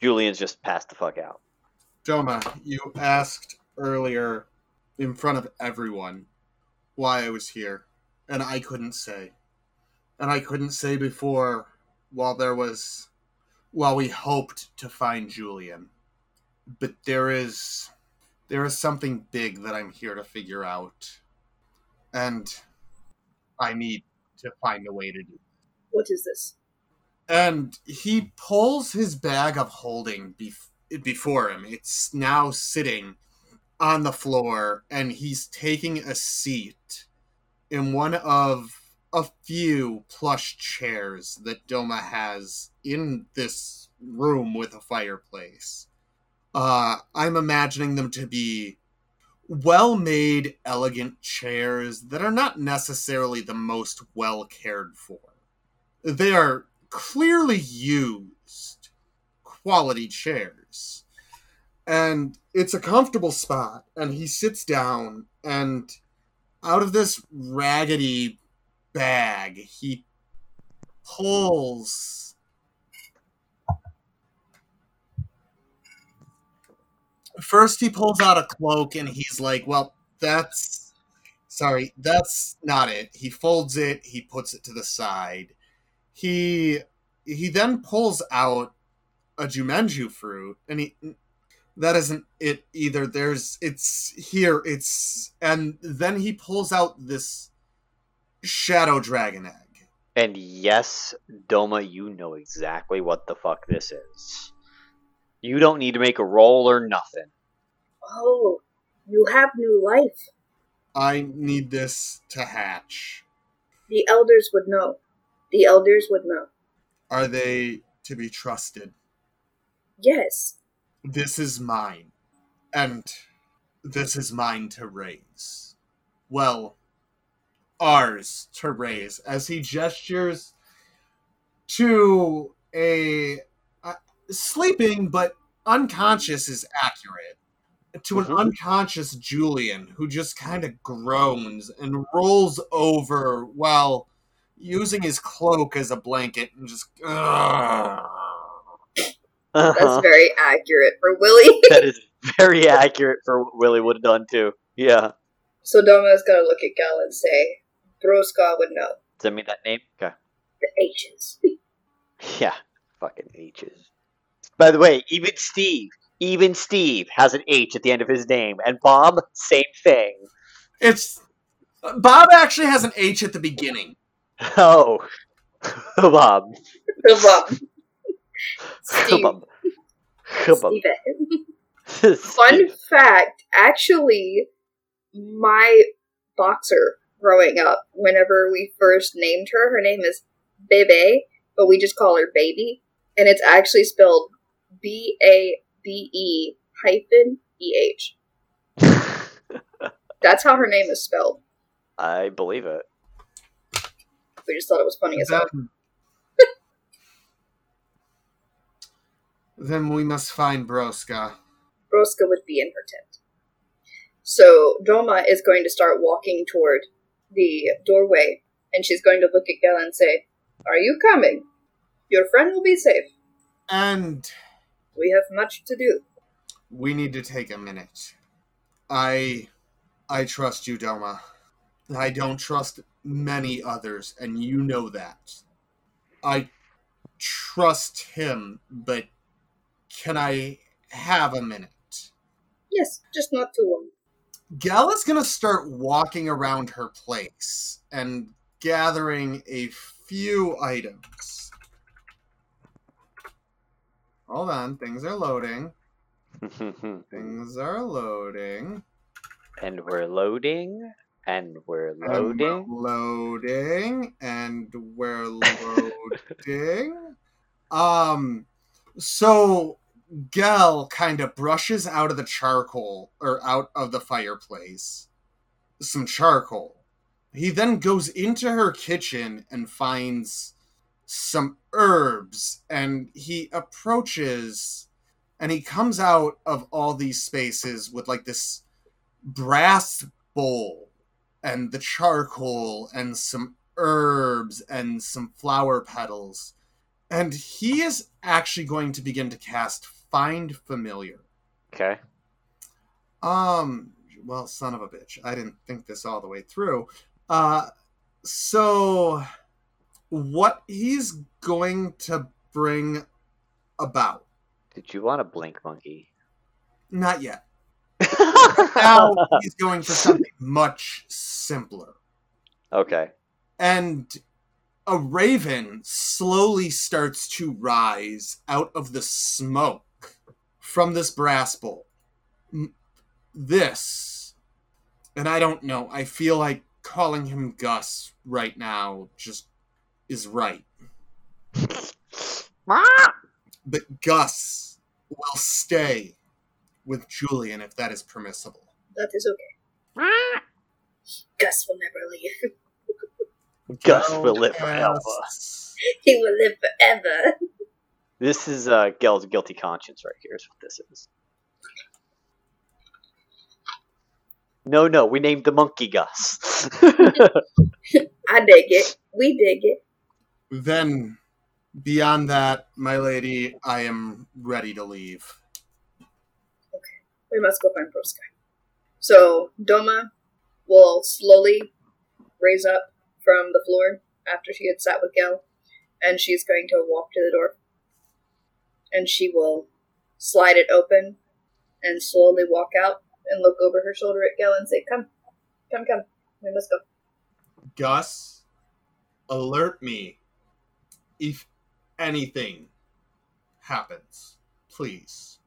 Julian's just passed the fuck out. Doma, you asked earlier in front of everyone why I was here, and I couldn't say. And I couldn't say before while there was. while we hoped to find Julian. But there is. there is something big that I'm here to figure out. And I need to find a way to do. What is this? And he pulls his bag of holding bef- before him. It's now sitting on the floor, and he's taking a seat in one of a few plush chairs that Doma has in this room with a fireplace. Uh, I'm imagining them to be well made, elegant chairs that are not necessarily the most well cared for. They are clearly used, quality chairs. And it's a comfortable spot, and he sits down, and out of this raggedy bag, he pulls first he pulls out a cloak and he's like, "Well, that's sorry, that's not it." He folds it, he puts it to the side. He he then pulls out a jumanju fruit and he that isn't it either. There's it's here, it's and then he pulls out this shadow dragon egg. And yes, Doma, you know exactly what the fuck this is. You don't need to make a roll or nothing. Oh, you have new life. I need this to hatch. The elders would know. The elders would know. Are they to be trusted? Yes. This is mine. And this is mine to raise. Well, ours to raise. As he gestures to a uh, sleeping but unconscious is accurate. To an Mhm. unconscious Julian who just kind of groans and rolls over while using his cloak as a blanket and just. That's Uh-huh. very accurate for Willie. (laughs) that is (laughs) very accurate for what Willie would have done too. Yeah. so Doma is gonna look at Gehl and say, Broska would know. Does that mean that name. Okay. The H's. (laughs) Yeah. Fucking H's. By the way, even Steve, even Steve has an H at the end of his name, and Bob, same thing. It's. Bob actually has an H at the beginning. Oh, Bob. Bob. Steve. Bob. Bob. Steven. Fun fact, actually, my boxer growing up, whenever we first named her, her name is Bebe, but we just call her Baby, and it's actually spelled B A B E hyphen E H. (laughs) That's how her name is spelled. I believe it. We just thought it was funny as hell. Then, we must find Broska. Broska would be in her tent. So Doma is going to start walking toward the doorway, and she's going to look at Gela and say, Are you coming? Your friend will be safe. And We have much to do. we need to take a minute. I I trust you, Doma. I don't trust many others, and you know that. I trust him, but can I have a minute? Yes, just not too long. Gehl is gonna start walking around her place and gathering a few items. Hold on, things are loading. (laughs) Things are loading. and we're loading, and we're And we're loading. loading, and we're (laughs) loading. um, so Gehl kind of brushes out of the charcoal or out of the fireplace some charcoal. He then goes into her kitchen and finds some herbs, and he approaches and he comes out of all these spaces with like this brass bowl and the charcoal and some herbs and some flower petals. And he is actually going to begin to cast Find Familiar. Okay. Um, well, son of a bitch. I didn't think this all the way through. Uh, so what he's going to bring about, Did you want a blink monkey? not yet. (laughs) Now he's going for something much simpler. okay. and a raven slowly starts to rise out of the smoke from this brass bowl. This, and I don't know, I feel like calling him Gus right now just is right. (laughs) But Gus will stay with Julian if that is permissible. That is okay. Gus will never leave. Gus will live forever. He will live forever. This is uh, Gehl's guilty conscience right here. Is what this is. No, no, we named the monkey Gus. (laughs) I dig it. We dig it. Then, beyond that, my lady, I am ready to leave. Okay, we must go find Broska. So Doma will slowly raise up from the floor after she had sat with Gehl, and she's going to walk to the door. And she will slide it open and slowly walk out and look over her shoulder at Gehl and say, Come, come, come. We must go. Gus, alert me if anything happens. Please.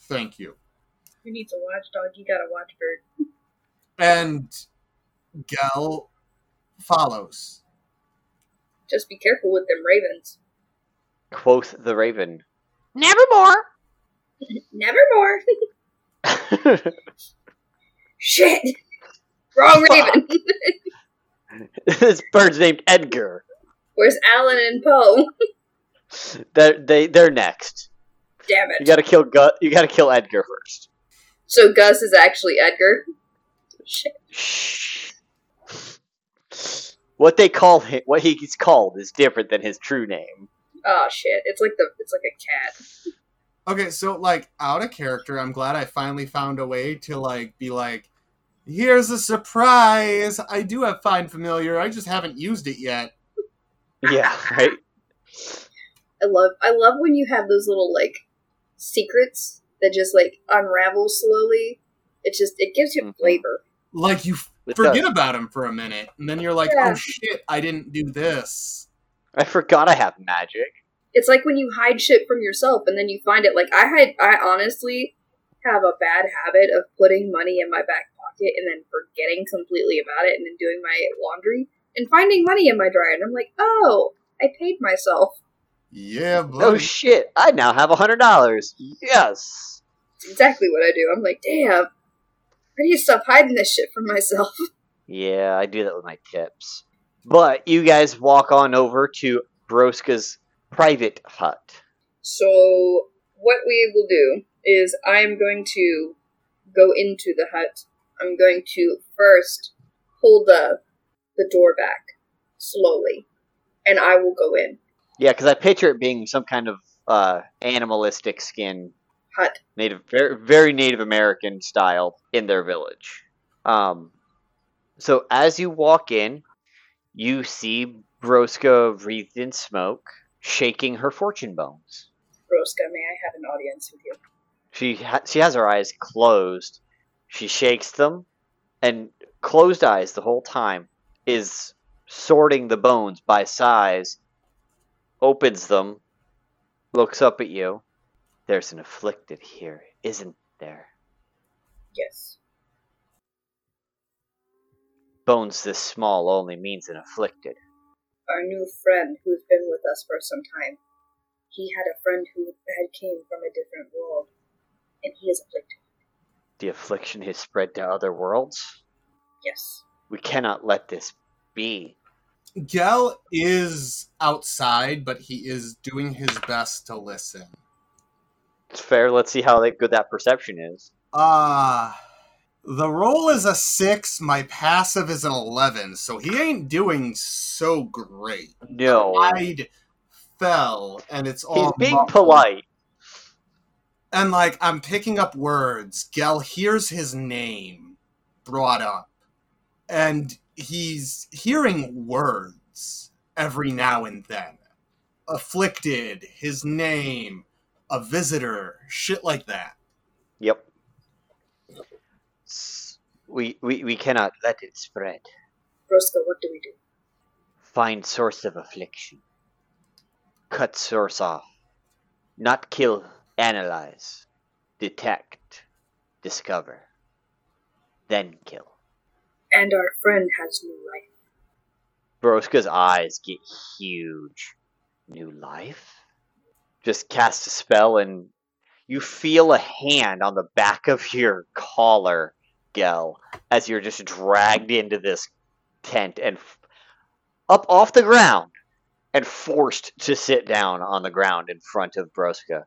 Thank you. Who needs a watchdog? You got a watchbird. And Gehl follows. Just be careful with them ravens. Quoth the raven. Nevermore. (laughs) Nevermore. (laughs) Shit! Wrong raven! (laughs) this bird's named Edgar. Where's Alan and Poe? They're, they they're next. Damn it! You gotta kill Gus. You gotta kill Edgar first. So Gus is actually Edgar. Shit. Shh. What they call him, what he's called, is different than his true name. Oh shit! It's like the it's like a cat. Okay, so like out of character, I'm glad I finally found a way to like be like, here's a surprise. I do have find familiar. I just haven't used it yet. Yeah, (laughs) right. I love I love when you have those little like secrets that just like unravel slowly. It just it gives you Mhm. flavor. Like you It forget about him for a minute, and then you're like, Yeah. oh shit, I didn't do this. I forgot I have magic. It's like when you hide shit from yourself and then you find it. Like I hide I honestly have a bad habit of putting money in my back pocket and then forgetting completely about it and then doing my laundry and finding money in my dryer and I'm like, oh, I paid myself. Yeah, Oh shit! I now have a hundred dollars. Yes. It's exactly what I do. I'm like, damn, I need to stop hiding this shit from myself. (laughs) Yeah, I do that with my tips. But you guys walk on over to Broska's private hut. So what we will do is I'm going to go into the hut. I'm going to first pull the the door back slowly, and I will go in. Yeah, because I picture it being some kind of uh, animalistic skin, Hut. native, very, very Native American style in their village. Um, so as you walk in, you see Broska wreathed in smoke, shaking her fortune bones. Broska, may I have an audience with you? She ha- she has her eyes closed. She shakes them, and closed eyes the whole time is sorting the bones by size. Opens them, looks up at you. There's an afflicted here, isn't there? Yes. Bones this small only means an afflicted. Our new friend who's been with us for some time. He had a friend who had came from a different world, and he is afflicted. The affliction has spread to other worlds. Yes. We cannot let this be. Gehl is outside, but he is doing his best to listen. It's fair. Let's see how good that perception is. Uh the roll is a six, my passive is an eleven, so he ain't doing so great. No, Pride fell, and it's all he's being muffled. polite. And like I'm picking up words. Gehl hears his name brought up. And he's hearing words every now and then. Afflicted, his name, a visitor, shit like that. Yep. We, we we cannot let it spread. Broska, what do we do? Find source of affliction. Cut source off. Not kill, analyze. Detect. Discover. Then kill. And our friend has new life. Broska's eyes get huge. New life? Just cast a spell and you feel a hand on the back of your collar, Gehl, as you're just dragged into this tent and f- up off the ground and forced to sit down on the ground in front of Broska.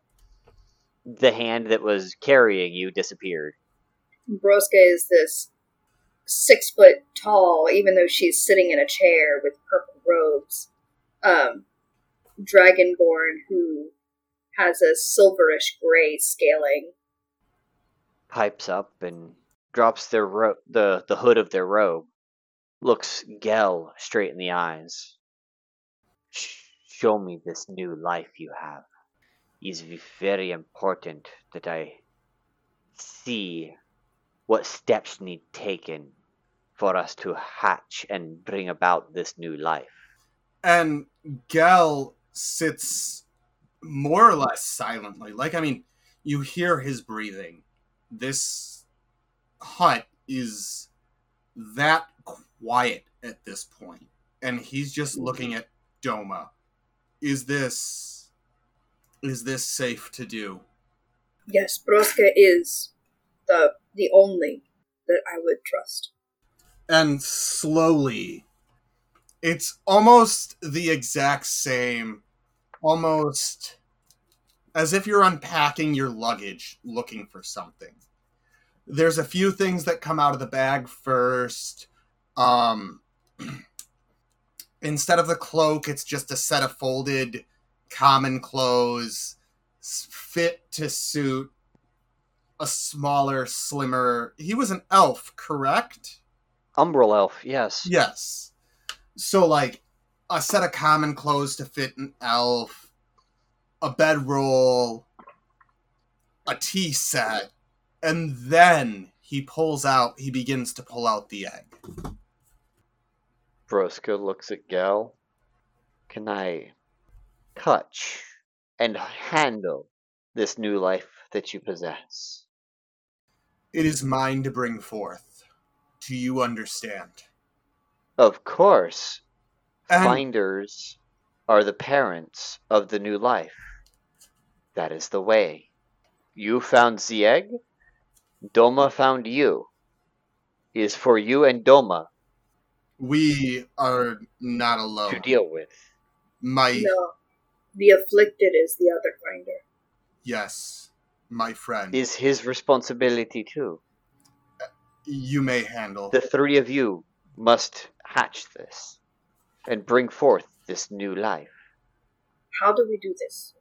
The hand that was carrying you disappeared. Broska is this six foot tall, even though she's sitting in a chair with purple robes, um, dragonborn who has a silverish gray scaling. Pipes up and drops their ro- the the hood of their robe. Looks Gehl straight in the eyes. Show me this new life you have. It's very important that I see what steps need taken for us to hatch and bring about this new life. And Gehl sits more or less silently. Like, I mean, you hear his breathing. This hut is that quiet at this point, and he's just looking at Doma. Is this is this safe to do? Yes, Broska is the the only that I would trust. And slowly, it's almost the exact same, almost as if you're unpacking your luggage looking for something. There's a few things that come out of the bag first. Um, (clears throat) instead of the cloak, it's just a set of folded common clothes fit to suit a smaller, slimmer. He was an elf, correct? Umbral elf, yes. Yes. So like a set of common clothes to fit an elf, a bedroll, a tea set, and then he pulls out he begins to pull out the egg. Broska looks at Gehl. Can I touch and handle this new life that you possess? It is mine to bring forth. Do you understand? Of course, And finders are the parents of the new life. That is the way. You found the egg, Doma found you. is for you and Doma we are not alone to deal with. My No, the afflicted is the other finder. yes, my friend. Is his responsibility too. you may handle. The three of you must hatch this and bring forth this new life. How do we do this?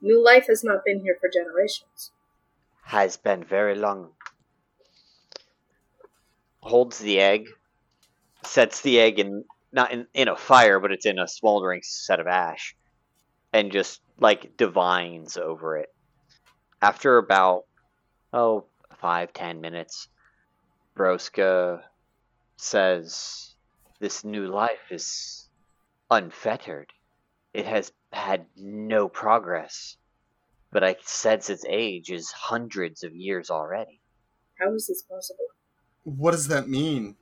New life has not been here for generations. Has been very long. Holds the egg, sets the egg in not in, in a fire, but it's in a smoldering set of ash, and just like divines over it. After about oh five ten minutes, Broska says, "This new life is unfettered. It has had no progress, but I sense its age is hundreds of years already. How is this possible? What does that mean?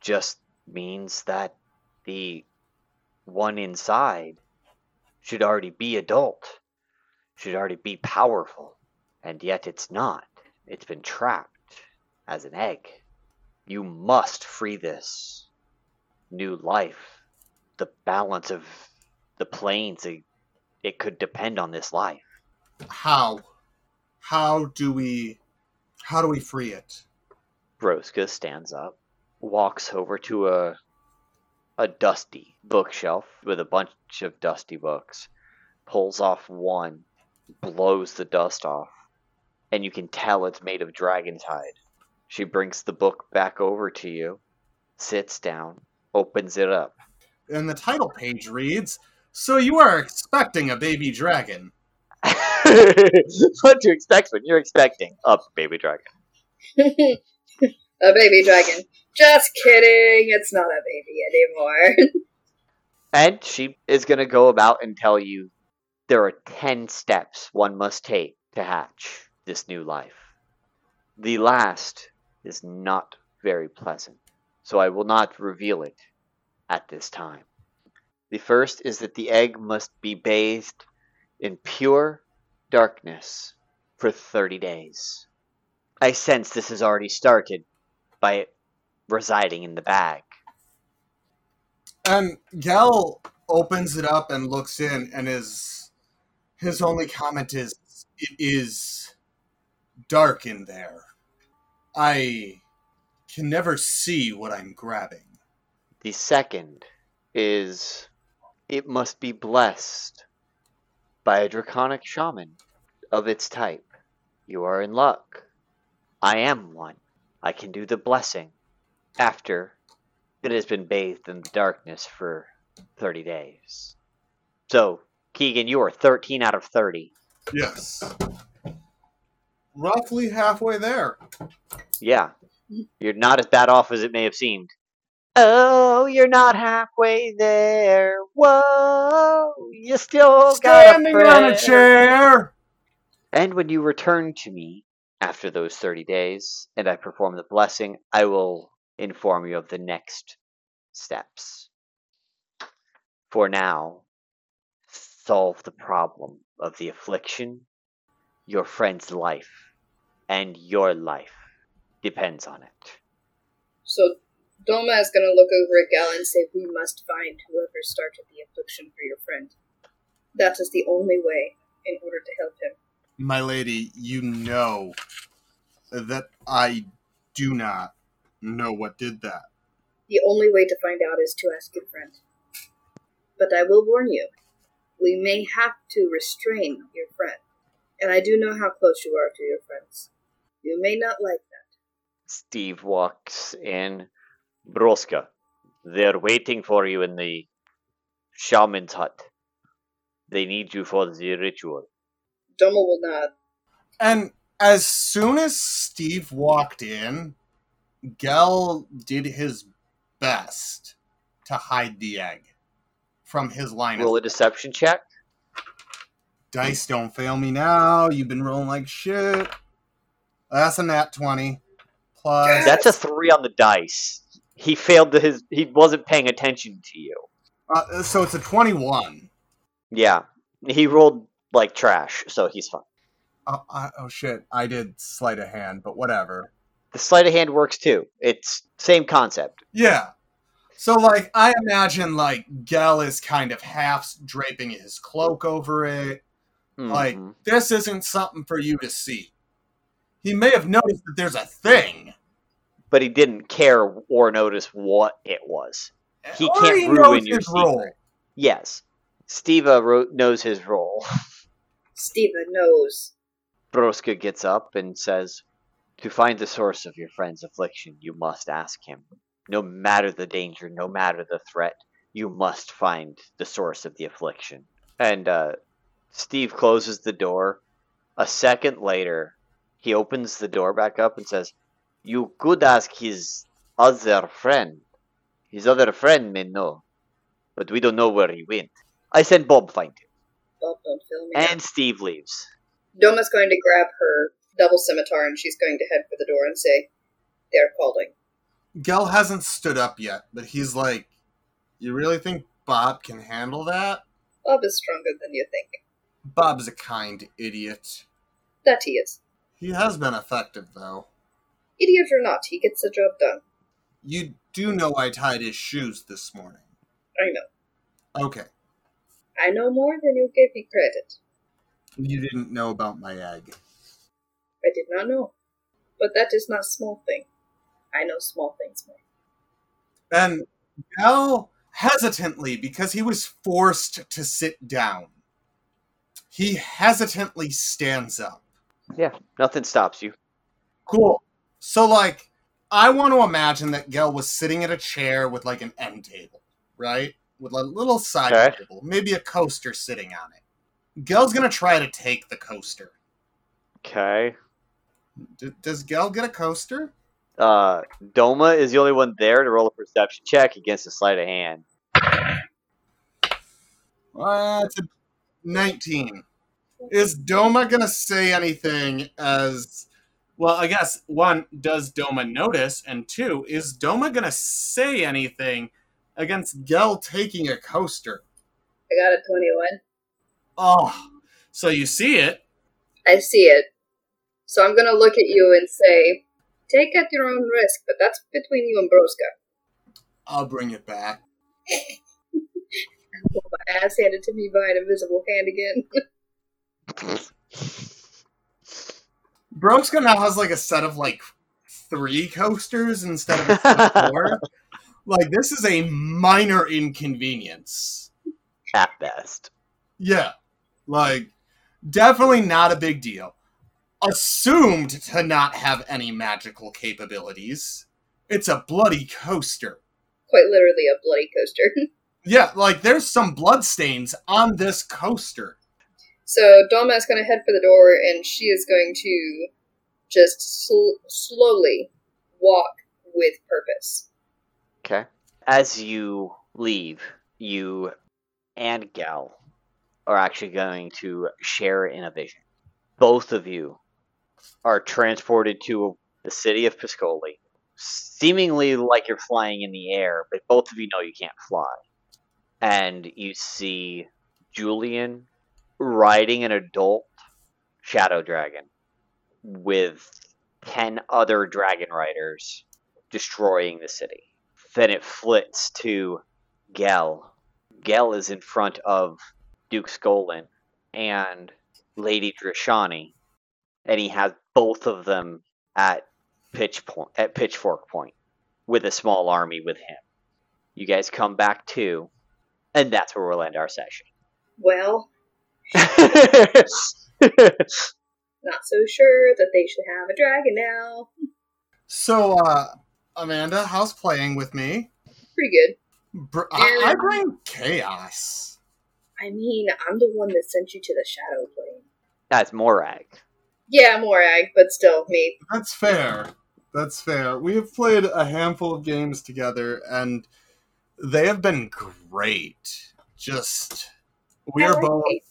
Just means that the one inside should already be adult, should already be powerful, and yet it's not. It's been trapped as an egg. You must free this new life. The balance of the planes, it, it could depend on this life. How? How do we how do we free it? Broska stands up, walks over to a a dusty bookshelf with a bunch of dusty books, pulls off one, blows the dust off, and you can tell it's made of dragon's hide. She brings the book back over to you, sits down, opens it up. And the title page reads, So you are expecting a baby dragon. (laughs) what to expect when you're expecting a baby dragon? (laughs) a baby dragon. Just kidding. It's not a baby anymore. (laughs) And she is going to go about and tell you there are 10 steps one must take to hatch this new life. The last is not very pleasant, so I will not reveal it at this time. The first is that the egg must be bathed in pure darkness for 30 days. I sense this has already started by residing in the bag. And Gehl opens it up and looks in, and his his only comment is, "It is dark in there. I can never see what I'm grabbing." The second is it must be blessed by a draconic shaman of its type. You are in luck. I am one. I can do the blessing after it has been bathed in the darkness for 30 days. So, Keegan, you are 13 out of 30. Yes. Roughly halfway there. Yeah. You're not as bad off as it may have seemed. Oh, you're not halfway there. Whoa, you still got Standing on a chair. And when you return to me after those 30 days and I perform the blessing, I will inform you of the next steps. For now, solve the problem of the affliction. Your friend's life and your life depends on it. So Doma is going to look over at Gehl and say, We must find whoever started the affliction for your friend. That is the only way in order to help him. My lady, you know that I do not know what did that. The only way to find out is to ask your friend. But I will warn you, we may have to restrain your friend. And I do know how close you are to your friends. You may not like that. Steve walks in. Broska, they're waiting for you in the shaman's hut. They need you for the ritual. Doma will nod. And as soon as Steve walked in, Gehl did his best to hide the egg from his line Roll a of deception check. dice. Don't fail me now. You've been rolling like shit. That's a nat twenty. Plus, That's a three on the dice. He failed to his. He wasn't paying attention to you. uh, so it's a twenty-one. Yeah, he rolled like trash, so he's fine. Oh, I, oh shit! I did sleight of hand, but whatever. The sleight of hand works too. It's same concept. Yeah. So like I imagine like Gehl is kind of half draping his cloak over it. Like Mhm. this isn't something for you to see. He may have noticed that there's a thing. But he didn't care or notice what it was. He Or can't he ruin knows your his secret. role. Yes, Steva wrote, knows his role. Steva knows. Broska gets up and says, To find the source of your friend's affliction, you must ask him. No matter the danger, no matter the threat, you must find the source of the affliction. And uh, Steve closes the door. A second later, he opens the door back up and says, You could ask his other friend. His other friend may know, but we don't know where he went. I sent Bob find him. Bob, don't fill me. And Steve leaves. Doma's going to grab her double scimitar and she's going to head for the door and say, They're calling. Gehl hasn't stood up yet, but he's like, "You really think Bob can handle that?" Bob is stronger than you think. Bob's a kind idiot. That he is. He has been effective though. Idiot or not, he gets the job done. You do know I tied his shoes this morning. I know. Okay. I know more than you gave me credit. You didn't know about my egg. I did not know. But that is not small thing. I know small things more. And Gehl hesitantly, because he was forced to sit down, he hesitantly stands up. Yeah, nothing stops you. Cool. So, like, I want to imagine that Gehl was sitting at a chair with like an end table, right? With a little side Okay. table, maybe a coaster sitting on it. Gehl's gonna try to take the coaster. Okay. D- does Gehl get a coaster? Uh, Doma is the only one there to roll a perception check against a sleight of hand. Uh, it's a 19. Is Doma gonna say anything as well? I guess one, does Doma notice? And two, is Doma gonna say anything against Gehl taking a coaster? I got a 21. Oh, so you see it. I see it. So I'm gonna look at you and say, take at your own risk, but that's between you and Broska. I'll bring it back. My (laughs) ass handed to me by an invisible hand again. (laughs) Broska now has like a set of like three coasters instead of of (laughs) four. like this is a minor inconvenience. At best. Yeah. Like definitely not a big deal. Assumed to not have any magical capabilities. It's a bloody coaster. Quite literally a bloody coaster. (laughs) Yeah, like there's some blood stains on this coaster. So Doma is going to head for the door, and she is going to just sl- slowly walk with purpose. Okay. As you leave, you and Gehl are actually going to share in a vision. Both of you are transported to the city of Piscoli, seemingly like you're flying in the air, but both of you know you can't fly. And you see Julian riding an adult shadow dragon with 10 other dragon riders destroying the city. Then it flits to Gehl. Gehl is in front of Duke Skolin and Lady Drashani, and he has both of them at pitch point at pitchfork point with a small army with him. You guys come back too, and that's where we'll end our session. Well, (laughs) not so sure that they should have a dragon now. So, uh, Amanda, how's playing with me? Pretty good. Br- I, I bring chaos. I mean, I'm the one that sent you to the shadow plane. that's Morag. Yeah, Morag, but still, me. That's fair. That's fair. We have played a handful of games together, and they have been great. Just we I are like both Hades.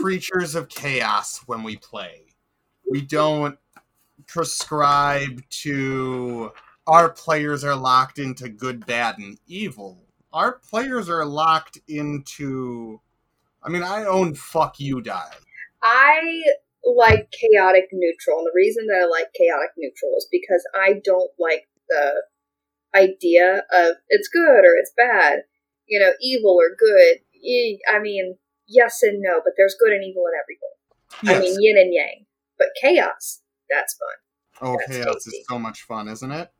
Creatures of chaos when we play. We don't prescribe to our players are locked into good, bad, and evil. Our players are locked into. I mean, I own fuck you die. I like chaotic neutral, and the reason that I like chaotic neutral is because I don't like the idea of it's good or it's bad, you know, evil or good. I mean, yes and no, but there's good and evil in everything. I mean, yin and yang. But chaos, that's fun. oh, that's chaos tasty. is so much fun, isn't it?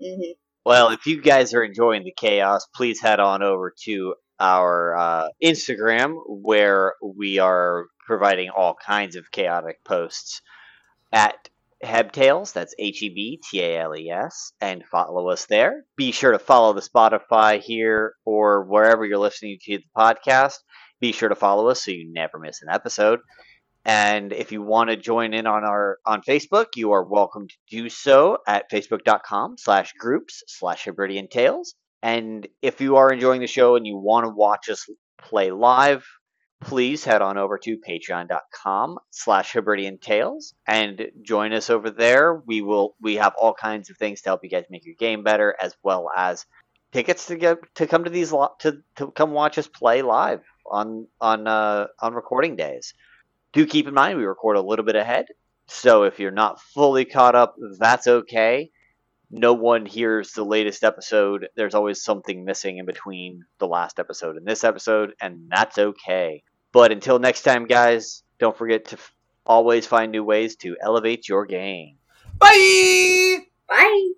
hmm Well, if you guys are enjoying the chaos, please head on over to our uh, Instagram where we are providing all kinds of chaotic posts at Hebtales. That's H E B T A L E S, and follow us there. Be sure to follow the Spotify here or wherever you're listening to the podcast. Be sure to follow us so you never miss an episode. And if you want to join in on our on Facebook, you are welcome to do so at facebook.com slash groups slash Hebridian Tales. And if you are enjoying the show and you want to watch us play live, please head on over to patreon.com slash Hebridian Tales and join us over there. We will we have all kinds of things to help you guys make your game better, as well as tickets to get to come to these to, to come watch us play live on on uh, on recording days do keep in mind we record a little bit ahead. So if you're not fully caught up, that's okay. No one hears the latest episode. There's always something missing in between the last episode and this episode, and that's okay. But until next time, guys, don't forget to f- always find new ways to elevate your game. Bye! Bye.